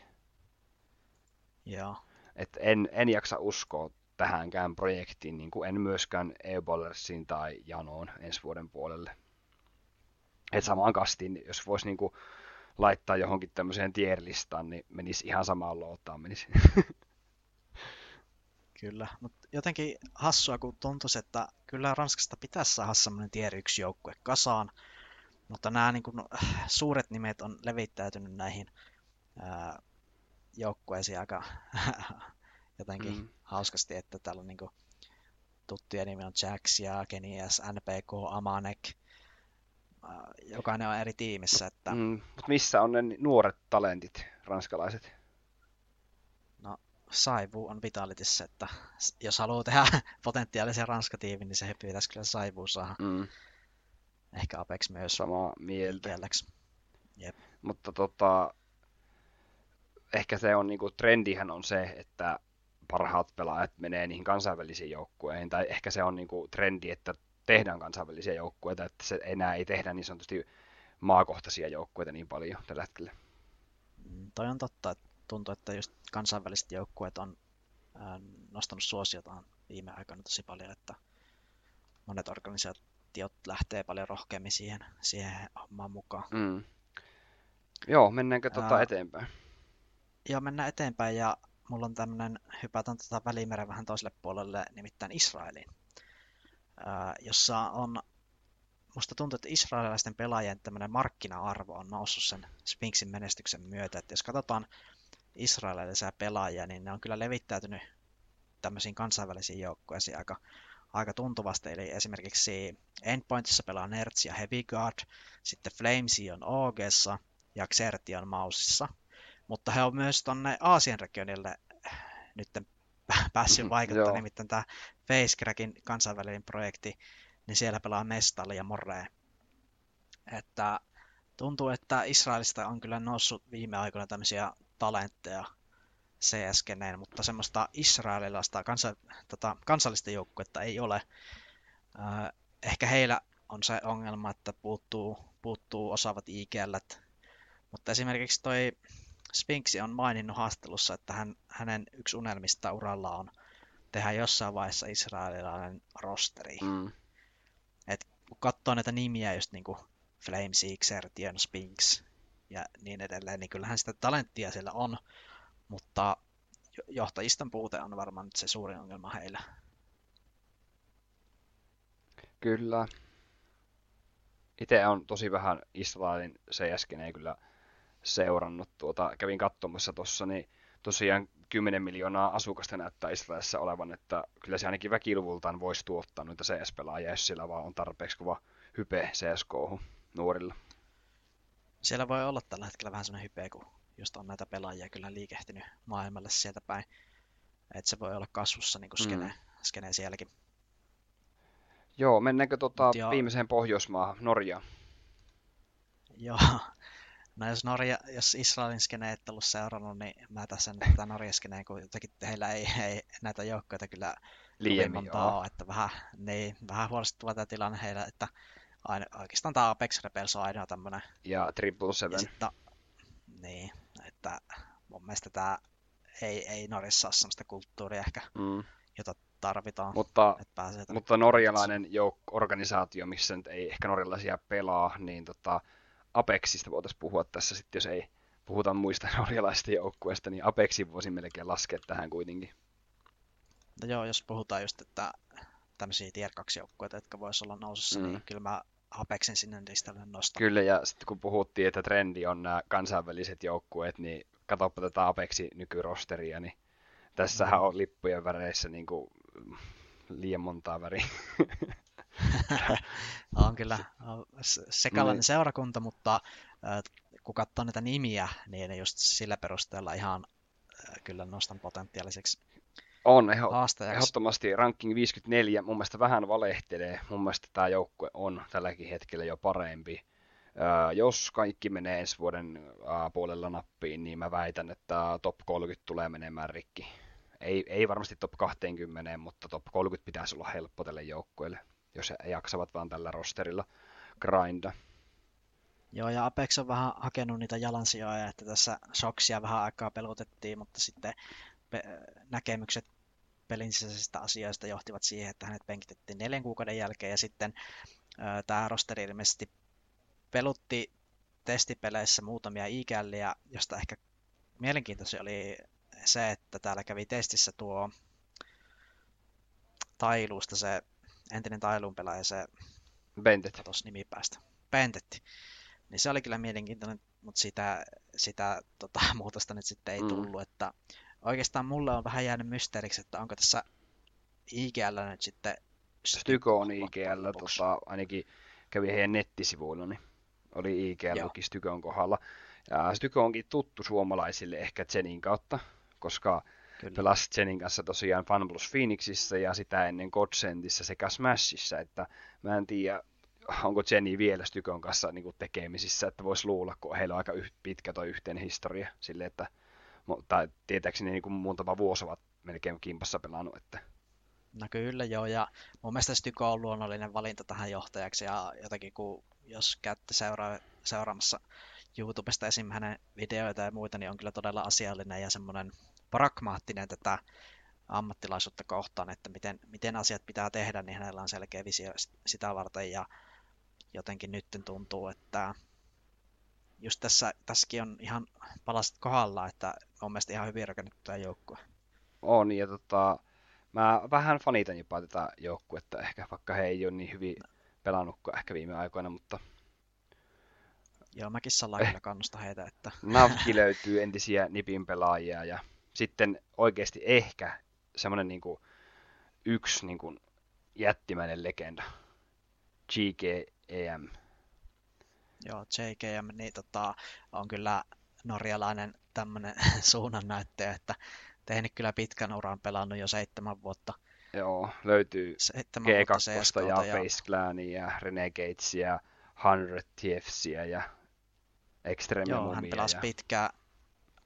Joo. Et en, en jaksa uskoa tähänkään projektiin, niin kuin en myöskään Ebollersiin tai Janoon ensi vuoden puolelle. Et samaan kastiin, jos voisi niin kuin laittaa johonkin tämmöiseen tierlistaan, niin menisi ihan samaan lootaan menisi. Kyllä, mutta jotenkin hassua, kun tuntuisi, että kyllä Ranskasta pitäisi saada semmoinen tier 1 joukkue kasaan, mutta nämä niin kuin, suuret nimet on levittäytynyt näihin ää, joukkueisiin aika jotenkin mm. hauskasti, että täällä on niin kuin, tuttuja nimi on Jax ja Kenias, NPK, Amanek. Jokainen on eri tiimissä. Että... Mm, mutta missä on ne nuoret talentit, ranskalaiset? Saivu on Vitalitissa, että jos haluaa tehdä potentiaalisen ranskatiivin, niin se pitäisi kyllä Saivu saada. Mm Ehkä Apex myös. Samaa mieltä. Jep. Mutta tota, ehkä se on niinku, trendihän on se, että parhaat pelaajat menee niihin kansainvälisiin joukkueihin, tai ehkä se on niinku trendi, että tehdään kansainvälisiä joukkueita, että se enää ei tehdä niin sanotusti maakohtaisia joukkueita niin paljon tällä hetkellä. Mm, toi on totta, että tuntuu, että just kansainväliset joukkueet on nostanut suosiotaan viime aikoina tosi paljon, että monet organisaatiot lähtee paljon rohkeammin siihen, siihen hommaan mukaan. Mm. Joo, mennäänkö tuota eteenpäin? Joo, mennään eteenpäin ja mulla on tämmöinen, hypätään tuota välimeren vähän toiselle puolelle, nimittäin Israeliin, ää, jossa on, musta tuntuu, että israelilaisten pelaajien tämmöinen markkina-arvo on noussut sen Sphinxin menestyksen myötä, että jos katsotaan israelilaisia pelaajia, niin ne on kyllä levittäytynyt tämmöisiin kansainvälisiin joukkueisiin aika aika tuntuvasti, eli esimerkiksi Endpointissa pelaa Nerds ja Heavy Guard, sitten Flamesi on OGssa ja Xerti on Mausissa, mutta he on myös tuonne Aasian regionille nyt päässyt mhm, vaikuttamaan, nimittäin tämä Facecrackin kansainvälinen projekti, niin siellä pelaa Mestal ja Morre. Että tuntuu, että Israelista on kyllä noussut viime aikoina tämmöisiä talentteja cs mutta semmoista israelilaista kansa, tota, kansallista joukkuetta ei ole. Äh, ehkä heillä on se ongelma, että puuttuu, puuttuu osaavat IGL, mutta esimerkiksi toi Spinksi on maininnut haastattelussa, että hän, hänen yksi unelmista uralla on tehdä jossain vaiheessa israelilainen rosteri. Mm. Et kun katsoo näitä nimiä, just niin kuin Flame Seeker, Tion Spinks ja niin edelleen, niin kyllähän sitä talenttia siellä on, mutta johtajiston puute on varmaan nyt se suurin ongelma heillä. Kyllä. Itse on tosi vähän Israelin cs ei kyllä seurannut. Tuota, kävin katsomassa tuossa, niin tosiaan 10 miljoonaa asukasta näyttää Israelissa olevan, että kyllä se ainakin väkiluvultaan voisi tuottaa noita CS-pelaajia, jos sillä vaan on tarpeeksi kova hype csk nuorilla. Siellä voi olla tällä hetkellä vähän sellainen hype, kun just on näitä pelaajia kyllä liikehtinyt maailmalle sieltä päin. Että se voi olla kasvussa niin kuin skene, mm. skene sielläkin. Joo, mennäänkö tota jo... viimeiseen Pohjoismaahan, Norjaan? Joo, no jos, Norja, jos Israelin skene et ollut seurannut, niin mä tässä nyt tätä Norjan skeneen, kun jotenkin heillä ei, ei näitä joukkoja kyllä liiemmin ole, että vähän, niin, vähän huolestuttava tämä tilanne heillä, että aina, oikeastaan tämä Apex Rebels on aina tämmöinen. Ja Triple Seven. Sitten, niin, että mun mielestä tämä ei, ei Norjassa ole sellaista kulttuuria ehkä, mm. jota tarvitaan. Mutta, mutta norjalainen jouk- organisaatio, missä nyt ei ehkä norjalaisia pelaa, niin tota, Apexista voitaisiin puhua tässä sitten, jos ei puhuta muista norjalaisista joukkueista, niin Apexin voisin melkein laskea tähän kuitenkin. No joo, jos puhutaan just, että tämmöisiä tier 2 joukkueita, jotka voisi olla nousussa, niin mm. niin kyllä mä Apexin sinne listalle nostan. Kyllä, ja sitten kun puhuttiin, että trendi on nämä kansainväliset joukkueet, niin katsoppa tätä Apexin nykyrosteria, niin tässähän mm. on lippujen väreissä niin kuin liian montaa väriä. on kyllä sekalainen no. seurakunta, mutta kun katsoo näitä nimiä, niin just sillä perusteella ihan kyllä nostan potentiaaliseksi on, eho- ehdottomasti ranking 54, mun mielestä vähän valehtelee. Mun mielestä tämä joukkue on tälläkin hetkellä jo parempi. Jos kaikki menee ensi vuoden puolella nappiin, niin mä väitän, että top 30 tulee menemään rikki. Ei, ei varmasti top 20, mutta top 30 pitäisi olla helppo tälle joukkueelle, jos he jaksavat vaan tällä rosterilla grinda. Joo, ja Apex on vähän hakenut niitä jalansijoja, että tässä Shoksia vähän aikaa pelutettiin, mutta sitten näkemykset pelin sisäisistä asioista johtivat siihen, että hänet penkitettiin neljän kuukauden jälkeen ja sitten tämä rosteri ilmeisesti pelutti testipeleissä muutamia ikälliä, josta ehkä mielenkiintoisia oli se, että täällä kävi testissä tuo Tailuusta se entinen Tailuun pelaaja, se Bentet. nimi päästä. Bentetti. Niin se oli kyllä mielenkiintoinen, mutta sitä, sitä tota, muutosta nyt sitten ei mm. tullut, että oikeastaan mulle on vähän jäänyt mysteeriksi, että onko tässä IGL nyt sitten... Styko on IGL, tota, ainakin kävi heidän nettisivuilla, niin oli IGL Stykon kohdalla. Ja Styko onkin tuttu suomalaisille ehkä Zenin kautta, koska Kyllä. pelasi Zenin kanssa tosiaan FunPlus Phoenixissa ja sitä ennen Godsendissa sekä Smashissa, että mä en tiedä, onko Jenny vielä Stykon kanssa niin tekemisissä, että voisi luulla, kun heillä on aika pitkä toi yhteen historia, sille että tai tietääkseni niin kuin muutama vuosi ovat melkein kimpassa pelannut. Että... No kyllä joo, ja mun mielestä Styko on luonnollinen valinta tähän johtajaksi, ja jotakin kun jos käytte seuraa, seuraamassa YouTubesta esim. hänen videoita ja muita, niin on kyllä todella asiallinen ja semmoinen pragmaattinen tätä ammattilaisuutta kohtaan, että miten, miten asiat pitää tehdä, niin hänellä on selkeä visio sitä varten ja jotenkin nyt tuntuu, että just tässä, tässäkin on ihan palasit kohdalla, että on mielestäni ihan hyvin rakennettuja joukkue. On, ja tota, mä vähän fanitan jopa tätä joukkuetta ehkä, vaikka he ei ole niin hyvin pelannut kuin ehkä viime aikoina, mutta... Joo, mäkin sallaan eh. kyllä kannusta heitä, että... Navki löytyy entisiä Nipin pelaajia, ja sitten oikeasti ehkä semmoinen niin kuin, yksi niin kuin, jättimäinen legenda, GKEM, Joo, JKM niin tota, on kyllä norjalainen tämmöinen suunnannäyttäjä, että tehnyt kyllä pitkän uran, pelannut jo seitsemän vuotta. Joo, löytyy G2 ja, ja Face Clania ja Renegadesia ja 100 TFCiä ja Extreme Joo, hän pelasi ja... pitkään,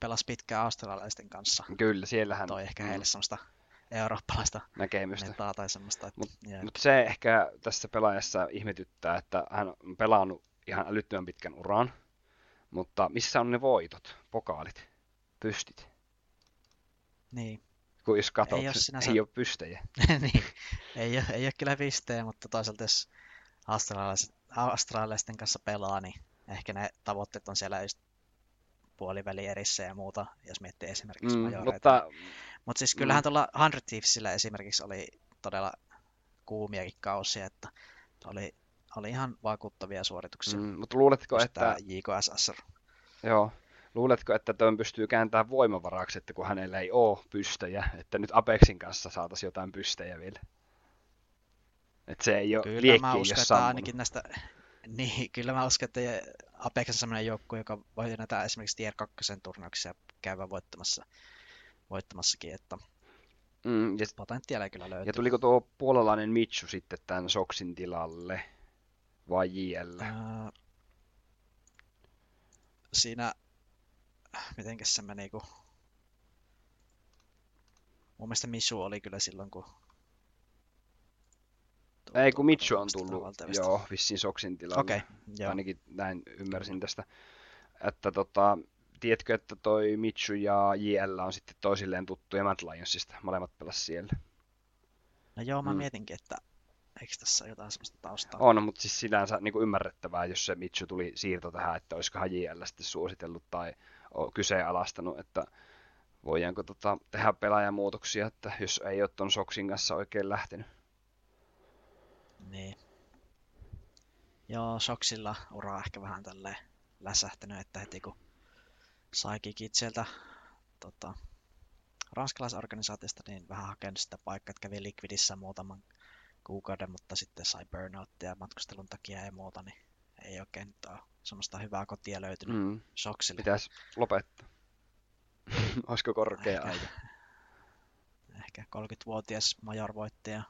pelasi pitkään australialaisten kanssa. Kyllä, siellähän... Toi ehkä heille semmoista eurooppalaista näkemystä. tai semmoista. Mutta mut se ehkä tässä pelaajassa ihmetyttää, että hän on pelannut ihan älyttömän pitkän uran, mutta missä on ne voitot, pokaalit, pystit? Niin. Kun jos katsot, ei ole, sinänsä... ei ole pystejä. niin, ei ole, ei ole kyllä pistejä, mutta toisaalta jos australialaisten kanssa pelaa, niin ehkä ne tavoitteet on siellä just puoliväli erissä ja muuta, jos miettii esimerkiksi mm, majoreita. Mutta, mutta siis kyllähän mm. tuolla 100 Thievesillä esimerkiksi oli todella kuumiakin kausia, että Oli, oli ihan vakuuttavia suorituksia. Mm, mutta luuletko, että... tää JKSS. Joo. Luuletko, että tuon pystyy kääntämään voimavaraksi, että kun hänellä ei ole pystejä, että nyt Apexin kanssa saataisiin jotain pystejä vielä? Että se ei ole Kyllä mä uskon, että ainakin näistä... Niin, kyllä mä uskon, että Apex on sellainen joukkue, joka voi näitä esimerkiksi Tier 2 turnauksia käydä voittamassa, voittamassakin, että Mm, ja, potentiaalia kyllä löytyy. ja tuliko tuo puolalainen Mitsu sitten tämän Soksin tilalle? Vai JL? Ää, siinä, mitenkäs se meni, kun... Mun mielestä Misu oli kyllä silloin, kun... Ei, kun Mitsu on tullut, valtavista. joo, vissiin Soksin tilalle. Okei, joo. Ainakin näin ymmärsin tästä. Että tota, tiedätkö, että toi Mitsu ja JL on sitten toisilleen tuttuja Mad Lionsista. Molemmat pelas siellä. No joo, mä Mm. mietinkin, että eikö tässä jotain sellaista taustaa. On, mutta siis sinänsä niin kuin ymmärrettävää, jos se Mitsu tuli siirto tähän, että olisikohan JL sitten suositellut tai kyseenalaistanut, että voidaanko tota, tehdä pelaajamuutoksia, että jos ei ole ton Soksin kanssa oikein lähtenyt. Niin. Joo, Soksilla ura ehkä vähän tälleen läsähtänyt, että heti kun sai kikit sieltä tota, ranskalaisorganisaatiosta, niin vähän hakenut sitä paikkaa, että kävi Liquidissä muutaman kuukauden, mutta sitten sai burnouttia matkustelun takia ja muuta, niin ei oikein nyt ole semmoista hyvää kotia löytynyt mm. Soksille. pitäisi lopettaa. Olisiko korkea Ehkä. aika? Ehkä 30-vuotias major voittaja,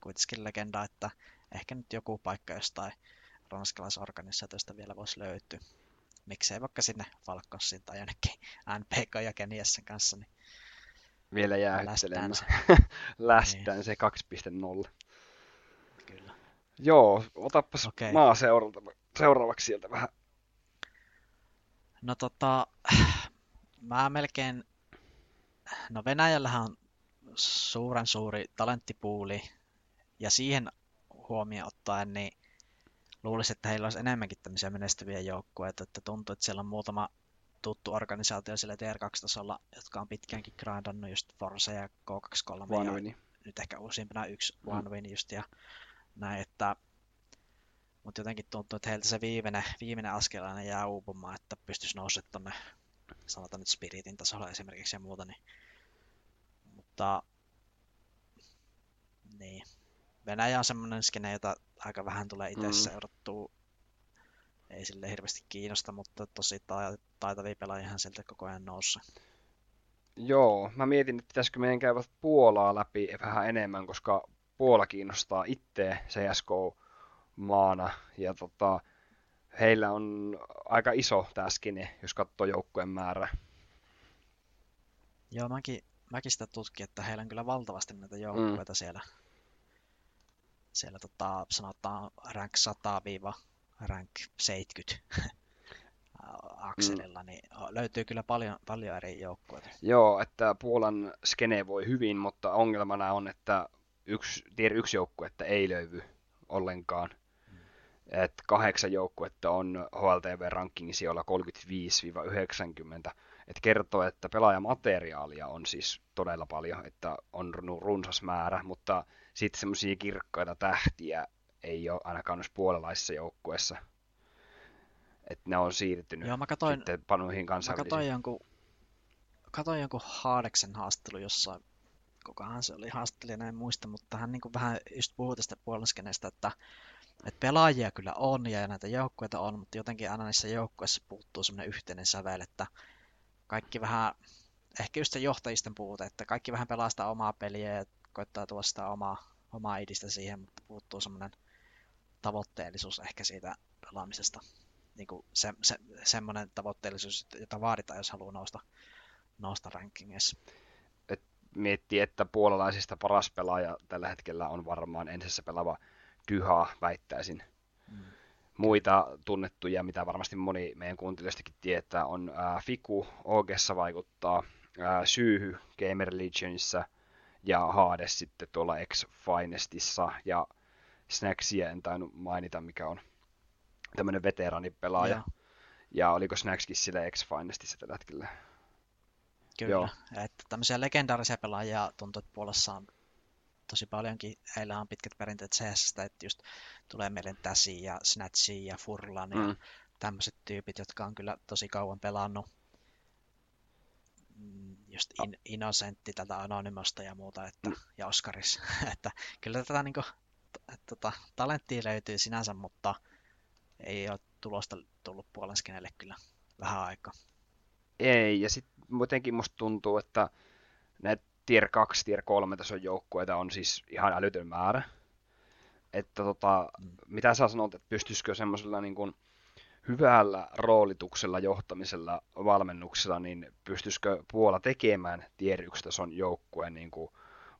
kuitenkin legenda, että ehkä nyt joku paikka jostain ranskalaisorganisaatiosta vielä voisi löytyä. Miksei vaikka sinne Falconsin tai jonnekin NPK ja Keniassa kanssa, niin Vielä jäähyttelemään. Lästään Lästään se 2.0. kyllä. Joo, otapas Okei. maa seuraavaksi sieltä vähän. No tota, mä melkein, no Venäjällähän on suuren suuri talenttipuuli, ja siihen huomioon ottaen, niin luulisin, että heillä olisi enemmänkin tämmöisiä menestyviä joukkueita, että tuntuu, että siellä on muutama tuttu organisaatio siellä TR2-tasolla, jotka on pitkäänkin grindannut just Force ja K23 ja Vanvini. nyt ehkä uusimpana yksi Mm. One Win just ja näin, että mutta jotenkin tuntuu, että heiltä se viimeinen, viimeinen askel aina jää uupumaan, että pystyisi nousemaan tonne, sanotaan nyt Spiritin tasolla esimerkiksi ja muuta, niin mutta niin. Venäjä on semmoinen skene, jota aika vähän tulee itse Mm. seurattua. Ei sille hirveästi kiinnosta, mutta tosi ta- taitavia pelaajia sieltä koko ajan noussa. Joo, mä mietin, että pitäisikö meidän käydä Puolaa läpi vähän enemmän, koska Puola kiinnostaa itse CSK-maana. Ja tota, heillä on aika iso tämä skene, jos katsoo joukkueen määrä. Joo, mäkin, mäkin sitä tutkin, että heillä on kyllä valtavasti näitä joukkueita siellä. Siellä tota, sanotaan rank 100-rank 70 akselilla, niin löytyy kyllä paljon, paljon eri joukkueita. Joo, että Puolan skene voi hyvin, mutta ongelmana on, että yksi, tier yksi joukkuetta ei löydy ollenkaan. Et kahdeksan joukkuetta on HLTV-rankingin sijoilla 35-90. Et kertoo, että pelaajamateriaalia on siis todella paljon, että on ru- runsas määrä, mutta sitten semmoisia kirkkaita tähtiä ei ole ainakaan noissa puolalaisissa joukkueissa. Että ne on siirtynyt Joo, mä katoin, sitten panuihin mä kansainvälisiin. katoin jonkun, katoin jonkun Haadeksen jossain, kukahan se oli haastattelijana, en muista, mutta hän niin vähän just puhui tästä puolenskenestä, että, että pelaajia kyllä on ja näitä joukkueita on, mutta jotenkin aina niissä joukkueissa puuttuu semmoinen yhteinen sävel, että kaikki vähän, ehkä just se johtajisten puute, että kaikki vähän pelaa sitä omaa peliä ja koittaa tuoda sitä omaa, omaa idistä siihen, mutta puuttuu semmoinen tavoitteellisuus ehkä siitä pelaamisesta. Niin kuin se, se, semmoinen tavoitteellisuus, jota vaaditaan, jos haluaa nousta, nousta rankingeissa. Miettii, että puolalaisista paras pelaaja tällä hetkellä on varmaan ensessä pelaava Dyha, väittäisin. Mm. Muita tunnettuja, mitä varmasti moni meidän kuuntelijoistakin tietää, on ää, Fiku, Ogessa vaikuttaa, ää, Syyhy Gamer Legionissa ja Hades sitten tuolla X-Finestissa ja Snacksia en tainnut mainita, mikä on tämmöinen veteraanipelaaja. Joo, Ja oliko Snackskin sillä X-Finestissa tällä hetkellä? Kyllä. Joo. Että tämmöisiä legendaarisia pelaajia tuntuu, että puolessa on tosi paljonkin, heillä on pitkät perinteet CS, että just tulee meille Täsi ja Snatchi ja Furlan mm. ja tämmöiset tyypit, jotka on kyllä tosi kauan pelannut mm, just in, Innocentti tätä Anonymosta ja muuta, että, mm. ja Oscaris, että kyllä tätä niin kuin, tota, talenttia löytyy sinänsä, mutta ei ole tulosta tullut puolenskenelle kyllä vähän aikaa. Ei, ja sitten muutenkin musta tuntuu, että näitä tier 2, tier 3 tason joukkueita on siis ihan älytön määrä. Että tota, mitä sä sanot, että pystyisikö semmoisella niin kuin hyvällä roolituksella, johtamisella, valmennuksella, niin pystyisikö Puola tekemään tier 1 tason joukkueen niin kuin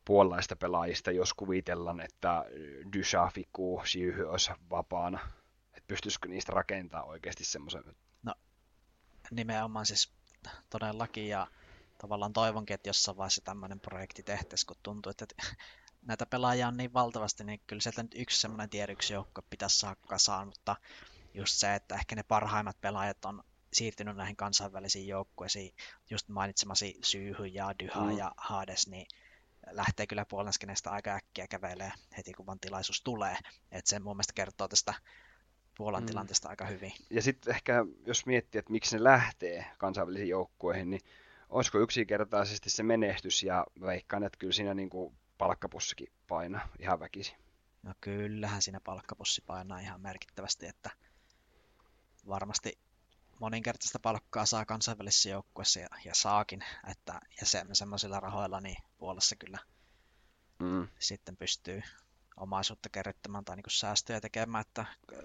puolalaista pelaajista, jos kuvitellaan, että Dysha, Fiku, Siuhy olisi vapaana? Että pystyisikö niistä rakentaa oikeasti semmoisen? No nimenomaan siis todellakin ja tavallaan toivonkin, että jossain vaiheessa tämmöinen projekti tehtäisiin, kun tuntuu, että näitä pelaajia on niin valtavasti, niin kyllä sieltä nyt yksi semmoinen tier yksi joukko pitäisi saada kasaan, mutta just se, että ehkä ne parhaimmat pelaajat on siirtynyt näihin kansainvälisiin joukkueisiin, just mainitsemasi Syyhy ja Dyha mm. ja Hades, niin lähtee kyllä puolenskenestä aika äkkiä kävelee heti kun vaan tilaisuus tulee. että se mun mielestä kertoo tästä Puolan mm. tilanteesta aika hyvin. Ja sitten ehkä jos miettii, että miksi ne lähtee kansainvälisiin joukkueihin, niin olisiko yksinkertaisesti se menestys ja veikkaan, että kyllä siinä niin kuin palkkapussikin painaa ihan väkisin. No kyllähän siinä palkkapussi painaa ihan merkittävästi, että varmasti moninkertaista palkkaa saa kansainvälisessä joukkueessa ja, ja saakin, että ja se, semmoisilla rahoilla niin puolessa kyllä mm. sitten pystyy omaisuutta kerryttämään tai niin säästöjä tekemään, että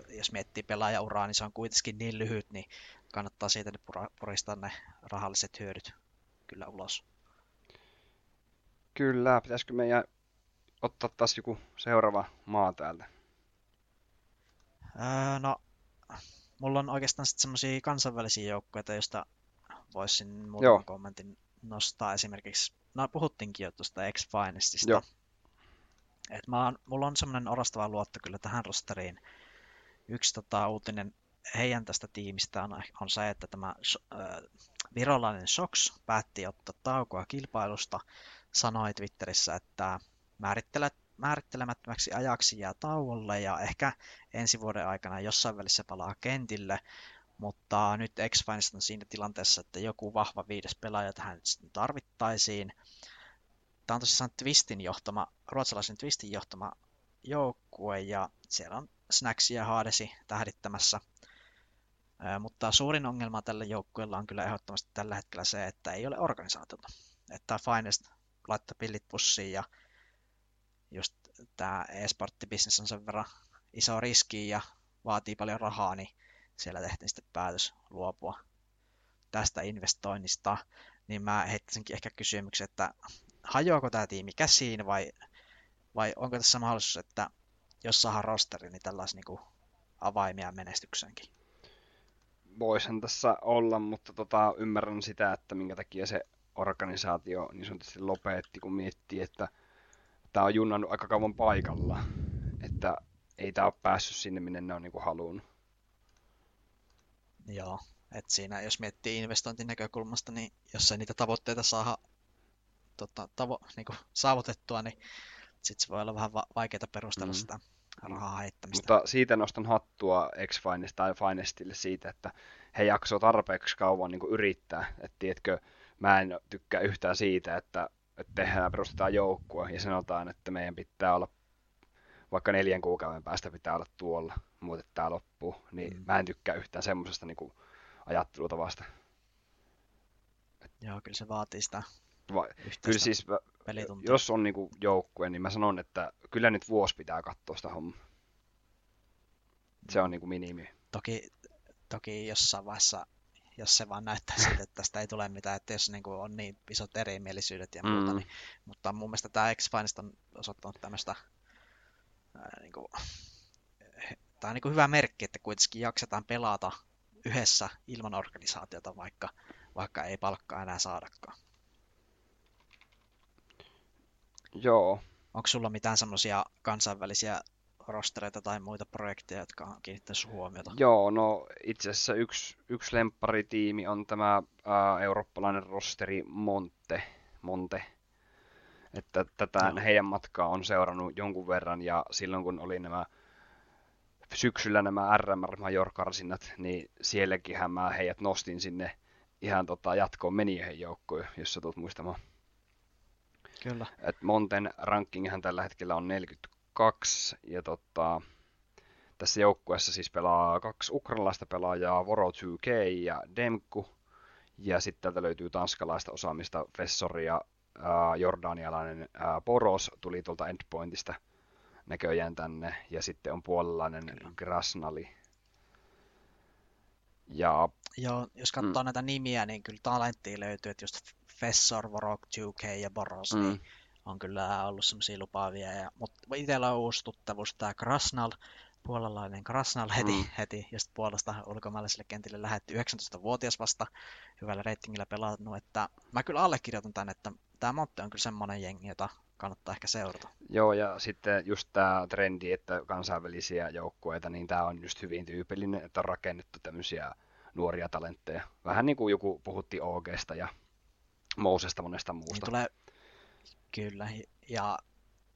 jos miettii pelaajauraa, niin se on kuitenkin niin lyhyt, niin kannattaa siitä puristaa ne rahalliset hyödyt kyllä ulos. Kyllä, pitäisikö meidän ottaa taas joku seuraava maa täältä? Öö, no, mulla on oikeastaan sitten semmoisia kansainvälisiä joukkoja, joista voisin muutaman kommentin nostaa esimerkiksi, no puhuttiinkin jo tuosta X-Finestista. Joo. Et mä oon, mulla on semmoinen orastava luotto kyllä tähän rosteriin. Yksi tota, uutinen heidän tästä tiimistä on, on se, että tämä äh, virolainen Sox päätti ottaa taukoa kilpailusta, sanoi Twitterissä, että määrittelemättömäksi ajaksi jää tauolle ja ehkä ensi vuoden aikana jossain välissä palaa kentille, mutta nyt x on siinä tilanteessa, että joku vahva viides pelaaja tähän tarvittaisiin. Tämä on tosissaan Twistin johtama, ruotsalaisen Twistin johtama joukkue ja siellä on Snacksia ja Hadesi tähdittämässä – mutta suurin ongelma tällä joukkueella on kyllä ehdottomasti tällä hetkellä se, että ei ole organisaatiota. Että Finest laittaa pillit pussiin ja just tämä e-sporttibisnes on sen verran iso riski ja vaatii paljon rahaa, niin siellä tehtiin sitten päätös luopua tästä investoinnista. Niin mä heittäisinkin ehkä kysymyksen, että hajoako tämä tiimi käsiin vai, vai onko tässä mahdollisuus, että jos saadaan rosteri, niin tällaisia niin avaimia menestykseenkin? voisin tässä olla, mutta tota, ymmärrän sitä, että minkä takia se organisaatio niin sanotusti lopetti, kun miettii, että tämä on junnannut aika kauan paikalla, että ei tämä ole päässyt sinne, minne ne on niin halunnut. Joo, että siinä jos miettii investointinäkökulmasta, niin jos ei niitä tavoitteita saa tota, tavo, niin kuin saavutettua, niin sitten se voi olla vähän va- vaikeaa perustella mm. sitä rahaa heittämistä. Mutta siitä nostan hattua x tai Finestille siitä, että he jaksoi tarpeeksi kauan niin yrittää. Että tiedätkö, mä en tykkää yhtään siitä, että, että tehdään, perustetaan joukkua ja sanotaan, että meidän pitää olla vaikka neljän kuukauden päästä pitää olla tuolla, muuten tämä loppuu. Niin mm. mä en tykkää yhtään semmoisesta niin ajattelutavasta. Joo, kyllä se vaatii sitä Va- kyllä siis, jos on niinku joukkue, niin mä sanon, että kyllä nyt vuosi pitää katsoa sitä hommaa. Se on niinku minimi. Toki, toki jossain vaiheessa, jos se vaan näyttää siltä, että tästä ei tule mitään, että jos niinku on niin isot erimielisyydet ja muuta, mm. niin, mutta mun mielestä tämä x on osoittanut tämmöistä niinku, tämä on niinku hyvä merkki, että kuitenkin jaksetaan pelata yhdessä ilman organisaatiota, vaikka, vaikka ei palkkaa enää saadakaan. Joo. Onko sulla mitään semmoisia kansainvälisiä rostereita tai muita projekteja, jotka on kiinnittänyt huomiota? Joo, no itse asiassa yksi, yksi lempparitiimi on tämä ää, eurooppalainen rosteri Monte. Monte. Että tätä no. heidän matkaa on seurannut jonkun verran ja silloin kun oli nämä syksyllä nämä RMR Major-karsinnat, niin sielläkin mä heidät nostin sinne ihan tota jatkoon menijöiden joukkoon, jos sä tulet muistamaan. Kyllä. Et Monten rankingihan tällä hetkellä on 42 ja tota, tässä joukkueessa siis pelaa kaksi ukrainalaista pelaajaa, Voro 2K ja Demku. Ja sitten täältä löytyy tanskalaista osaamista, Fessori ja äh, jordanialainen äh, Poros tuli tuolta Endpointista näköjään tänne. Ja sitten on puolalainen Kyllä. Grasnali. Ja, Joo, jos katsoo mm. näitä nimiä, niin kyllä talenttia löytyy, että just Fessor, Vorok, 2K ja Boros, mm. niin on kyllä ollut semmoisia lupaavia. Ja, mutta itsellä on uusi tuttavuus, tämä Krasnal, puolalainen Krasnal heti, mm. heti sitten puolesta ulkomaalaiselle kentille lähetti 19-vuotias vasta hyvällä reitingillä pelannut, että mä kyllä allekirjoitan tämän, että tämä Monte on kyllä semmoinen jengi, jota kannattaa ehkä seurata. Joo, ja sitten just tämä trendi, että kansainvälisiä joukkueita, niin tämä on just hyvin tyypillinen, että on rakennettu tämmöisiä nuoria talentteja. Vähän niin kuin joku puhutti OGsta ja Mousesta monesta muusta. Niin tulee, kyllä, ja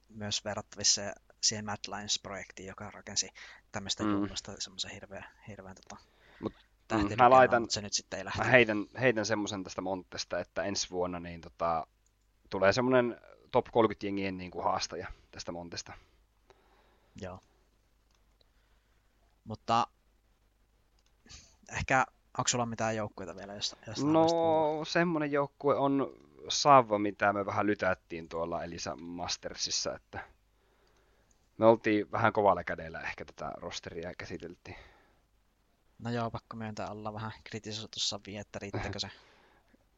myös verrattavissa siihen Mad Lions-projektiin, joka rakensi tämmöistä mm. junnusta semmoisen hirveän, hirveän tota, Mut, mm, mä laitan, mutta se nyt sitten ei lähde. Mä heitän, heitän semmoisen tästä Montesta, että ensi vuonna niin tota, tulee semmoinen top 30 jengien niin kuin haastaja tästä Montesta. Joo. Mutta ehkä, onko sulla mitään joukkueita vielä? Josta, josta no, semmoinen joukkue on Sava, mitä me vähän lytättiin tuolla Elisa Mastersissa, että me oltiin vähän kovalla kädellä ehkä tätä rosteria käsiteltiin. No joo, pakko myöntää olla vähän kritisoitu Savia, että riittääkö se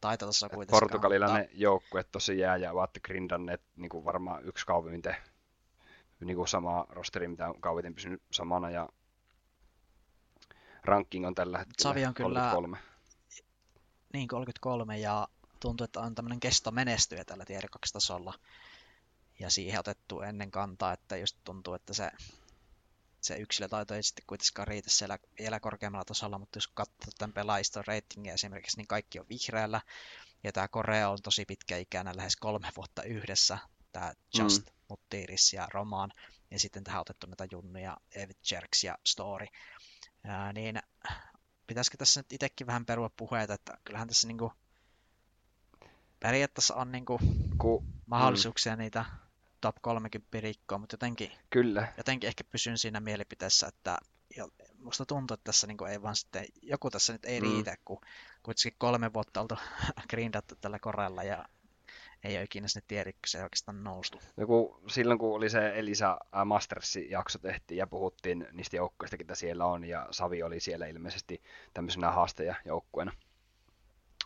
taitotaso kuitenkaan. Portugalilainen mutta... joukkue tosi jää ja ovat grindanneet niin kuin varmaan yksi kauviminte niin kuin sama rosteri, mitä on kauviten pysynyt samana ja ranking on tällä hetkellä Savi on kyllä 33. Niin, 33 ja tuntuu, että on tämmöinen kesto menestyjä tällä tier 2 tasolla ja siihen otettu ennen kantaa, että just tuntuu, että se, se yksilötaito ei sitten kuitenkaan riitä siellä vielä korkeammalla tasolla, mutta jos katsoo tämän pelaajiston ratingia esimerkiksi, niin kaikki on vihreällä, ja tämä Korea on tosi pitkä ikänä, lähes kolme vuotta yhdessä, tämä Just, mm. Muttiris ja Roman, ja sitten tähän otettu näitä junnuja, Evid Jerks ja Story, ja, niin pitäisikö tässä nyt itsekin vähän perua puheita, että kyllähän tässä niinku periaatteessa on niinku Ku, mahdollisuuksia mm. niitä top 30 rikkoa, mutta jotenkin, Kyllä. jotenkin ehkä pysyn siinä mielipiteessä, että musta tuntuu, että tässä niin ei vaan sitten, joku tässä nyt ei mm. riitä, kun kuitenkin kolme vuotta oltu grindattu tällä korella ja ei ole ikinä sinne tiedä, kun se oikeastaan noustu. No kun, silloin kun oli se Elisa Mastersin jakso tehtiin ja puhuttiin niistä joukkueista, mitä siellä on, ja Savi oli siellä ilmeisesti tämmöisenä haastajajoukkueena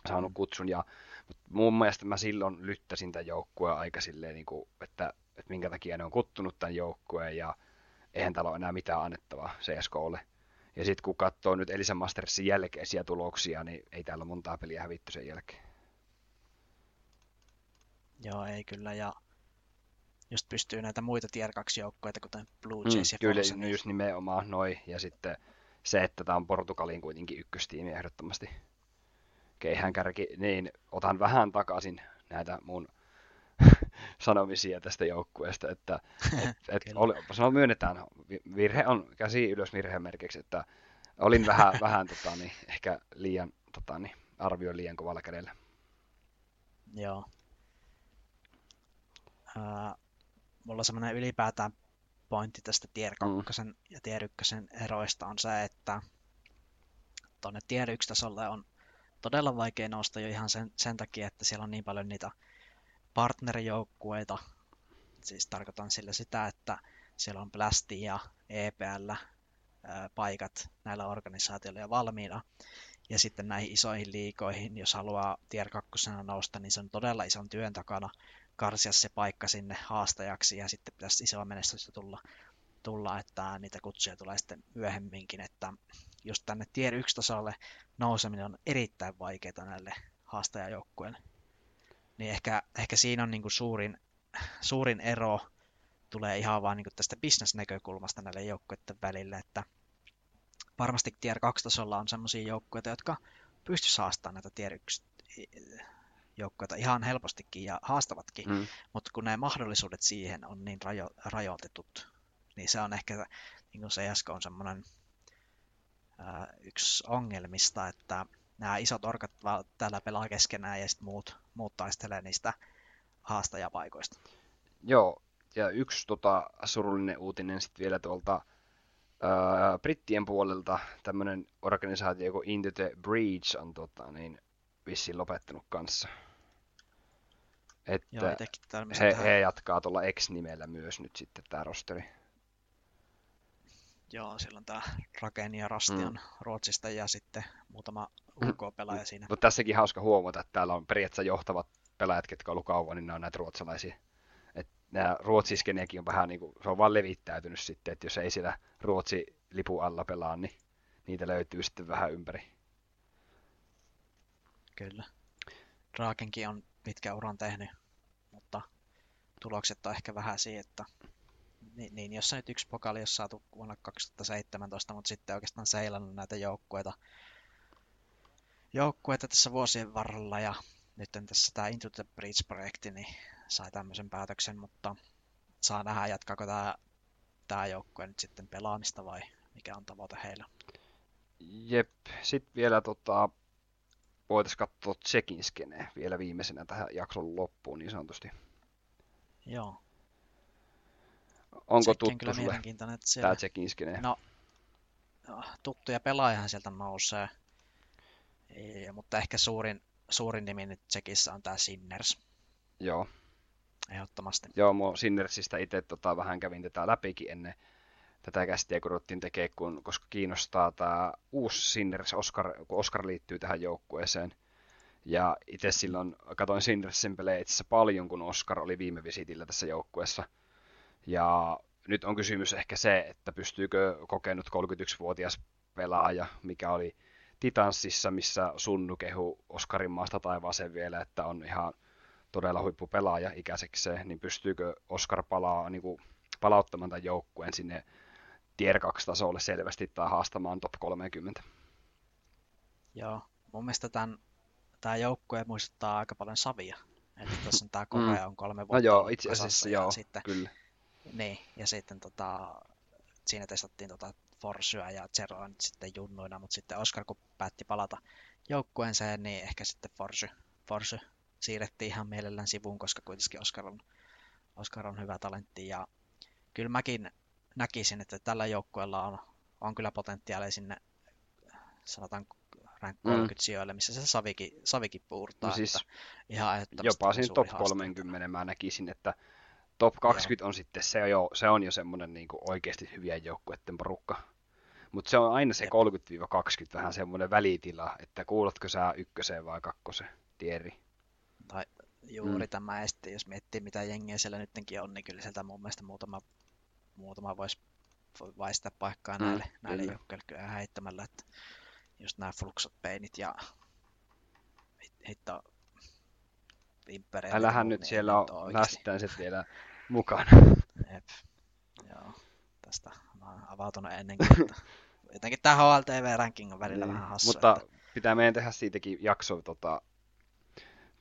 saanut mm. kutsun, ja mutta mun mielestä mä silloin lyttäsin tämän joukkueen aika silleen, niin kuin, että että minkä takia ne on kuttunut tämän joukkueen ja eihän täällä ole enää mitään annettavaa CSKlle. Ja sitten kun katsoo nyt Elisa Mastersin jälkeisiä tuloksia, niin ei täällä montaa peliä hävitty sen jälkeen. Joo, ei kyllä. Ja just pystyy näitä muita tier 2 joukkoita, kuten Blue mm, Jays mm, ja Kyllä, Forza, niin... just nimenomaan noin. Ja sitten se, että tämä on Portugalin kuitenkin ykköstiimi ehdottomasti. Keihän kärki, niin otan vähän takaisin näitä mun sanomisia tästä joukkueesta, että et, et oli, myönnetään, virhe on käsi ylös virhemerkiksi, että olin vähän, vähän tota, niin, ehkä liian, tota, niin, arvioin liian kovalla kädellä. Joo. Uh, mulla semmoinen ylipäätään pointti tästä tier 2 mm. ja tier 1 eroista on se, että tuonne tier 1 tasolle on todella vaikea nousta jo ihan sen, sen takia, että siellä on niin paljon niitä partnerijoukkueita. Siis tarkoitan sillä sitä, että siellä on Blasti ja EPL paikat näillä organisaatioilla jo valmiina. Ja sitten näihin isoihin liikoihin, jos haluaa tier 2 nousta, niin se on todella ison työn takana karsia se paikka sinne haastajaksi ja sitten pitäisi isoa menestystä tulla, tulla, että niitä kutsuja tulee sitten myöhemminkin, että just tänne tier 1 tasolle nouseminen on erittäin vaikeaa näille haastajajoukkueille niin ehkä, ehkä siinä on niin kuin suurin, suurin ero tulee ihan vaan niin kuin tästä bisnesnäkökulmasta näille joukkueiden välille, että varmasti tier 2 tasolla on sellaisia joukkueita, jotka pystyisivät haastamaan näitä tier 1 joukkoita ihan helpostikin ja haastavatkin, Mm. mutta kun ne mahdollisuudet siihen on niin rajo, rajoitetut, niin se on ehkä, niin kuin CSK on semmoinen ää, yksi ongelmista, että nämä isot orkat täällä pelaa keskenään ja sitten muut, muut taistelee niistä haastajapaikoista. Joo, ja yksi tota, surullinen uutinen sitten vielä tuolta ää, brittien puolelta, tämmöinen organisaatio kuin Into the Breach on tota, niin, vissiin lopettanut kanssa. Joo, Että törmäsin he, tähän. he jatkaa tuolla X-nimellä myös nyt sitten tämä rosteri. Joo, silloin tämä Raken ja Rasti Mm. Ruotsista ja sitten muutama. UK-pelaaja siinä. Mutta tässäkin hauska huomata, että täällä on periaatteessa johtavat pelaajat, ketkä on ollut kauan, niin ne on näitä ruotsalaisia. Et nämä ruotsiskenekin on vähän niin kuin, se on vaan levittäytynyt sitten, että jos ei siellä Ruotsi lipu alla pelaa, niin niitä löytyy sitten vähän ympäri. Kyllä. Drakenkin on pitkä uran tehnyt, mutta tulokset on ehkä vähän siihen, että niin, niin jos nyt yksi pokaali olisi saatu vuonna 2017, mutta sitten oikeastaan seilannut näitä joukkueita, joukkueita tässä vuosien varrella ja nyt tässä tämä Into the Breach-projekti niin sai tämmöisen päätöksen, mutta saa nähdä jatkaako tämä, tämä joukkue nyt sitten pelaamista vai mikä on tavoite heillä. Jep, sitten vielä tota, voitaisiin katsoa Tsekin skeneä vielä viimeisenä tähän jakson loppuun niin sanotusti. Joo, Onko sekin on tuttu kyllä sulle tämä Tsekin skene? No, tuttuja pelaajahan sieltä nousee. Ja, mutta ehkä suurin, suurin nimi nyt Tsekissä on tämä Sinners, Joo. ehdottomasti. Joo, mua Sinnersistä itse tota, vähän kävin tätä läpikin ennen tätä kästiä, kun ruvettiin tekemään, kun, koska kiinnostaa tämä uusi Sinners, Oscar, kun Oscar liittyy tähän joukkueeseen. Ja itse silloin katoin Sinnersin pelejä itse asiassa paljon, kun Oscar oli viime visitillä tässä joukkueessa. Ja nyt on kysymys ehkä se, että pystyykö kokenut 31-vuotias pelaaja, mikä oli Titanssissa, missä Sunnu kehu Oskarin maasta taivaaseen vielä, että on ihan todella huippupelaaja ikäisekseen, niin pystyykö Oscar palaa, niin kuin, palauttamaan tämän joukkueen sinne tier 2 tasolle selvästi tai haastamaan top 30. Joo, mun mielestä tämän, tämä joukkue muistuttaa aika paljon Savia. Että tässä on tämä Korea on kolme vuotta No joo, itse asiassa ja joo, Sitten, kyllä. niin, ja sitten tota, siinä testattiin tota Forsyä ja Zeroa nyt sitten junnuina, mutta sitten Oscar kun päätti palata joukkueeseen, niin ehkä sitten Forsy, Forsy siirrettiin ihan mielellään sivuun, koska kuitenkin Oscar on, Oscar on hyvä talentti ja kyllä mäkin näkisin, että tällä joukkueella on, on kyllä potentiaalia sinne sanotaan rank Mm. 30 sijoille, missä se Savikin, Savikin puurtaa. No siis että ihan Jopa siinä top haaste. 30 mä näkisin, että top 20 on sitten, se on jo, se on jo semmoinen niin kuin oikeasti hyvien joukkueiden porukka. Mutta se on aina se Jep. 30-20 vähän semmoinen välitila, että kuulatko sä ykköseen vai kakkoseen, tieri. Tai juuri Mm. tämä, ja sitten jos miettii mitä jengiä siellä nytkin on, niin kyllä sieltä mun mielestä muutama, muutama voisi voi vaistaa paikkaa Mm, näille, näille kyllä. joukkueille kyllä ihan heittämällä, että just nämä Fluxot Peinit ja hit- hitto Imperial. Älähän nyt siellä on oikeasti. lästäiset vielä mukana. Jep. Joo, tästä mä avautunut ennenkin, että jotenkin tämä HLTV-ranking on välillä Niin, vähän hassu. Mutta että, pitää meidän tehdä siitäkin jakso tota,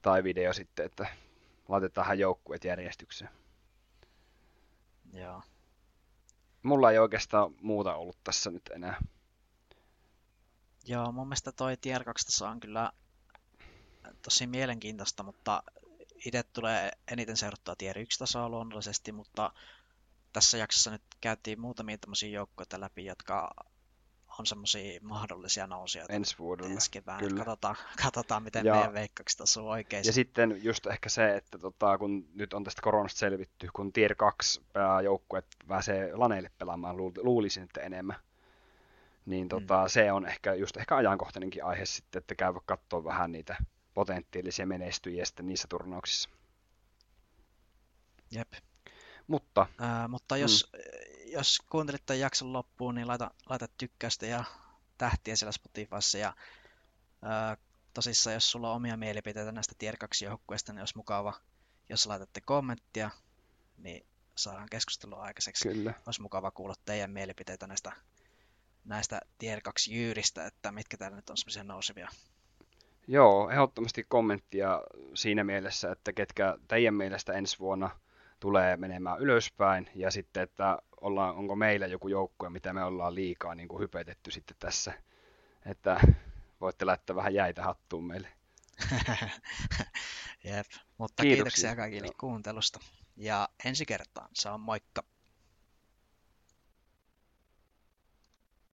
tai video sitten, että laitetaan joukkueet järjestykseen. joo. Mulla ei oikeastaan muuta ollut tässä nyt enää. Joo, mun mielestä toi Tier 2 taso on kyllä tosi mielenkiintoista, mutta itse tulee eniten seurattua Tier 1 tasoa luonnollisesti, mutta tässä jaksossa nyt käytiin muutamia tämmöisiä joukkoja läpi, jotka on semmoisia mahdollisia nousijoita ensi vuodelle. ensi keväänä. kyllä. Katsotaan, katsotaan, miten Ja- meidän veikkaukset osuu oikein. Ja sitten just ehkä se, että tota, kun nyt on tästä koronasta selvitty, kun Tier 2 joukkueet pääsee laneille pelaamaan, luul- luulisin, että enemmän. Niin tota, se on ehkä just ehkä ajankohtainenkin aihe sitten, että käy katsoa vähän niitä potentiaalisia menestyjiä sitten niissä turnauksissa. Jep. Mutta Ää, mutta jos, jos kuuntelit tämän jakson loppuun, niin laita, laita tykkäystä ja tähtiä siellä Spotifyssa. Ja ää, tosissaan, jos sulla on omia mielipiteitä näistä Tier 2 joukkueista, niin olisi mukava, jos laitatte kommenttia, niin saadaan keskustelua aikaiseksi. kyllä, Olisi mukava kuulla teidän mielipiteitä näistä, näistä Tier 2 jyyristä, että mitkä täällä nyt on semmoisia nousevia. Joo, ehdottomasti kommenttia siinä mielessä, että ketkä teidän mielestä ensi vuonna tulee menemään ylöspäin ja sitten, että ollaan, onko meillä joku joukkue, mitä me ollaan liikaa niin kuin hypetetty sitten tässä, että voitte laittaa vähän jäitä hattuun meille. Jep, mutta kiitoksia, kiitoksia kaikille Joo. kuuntelusta ja ensi kertaan, on moikka!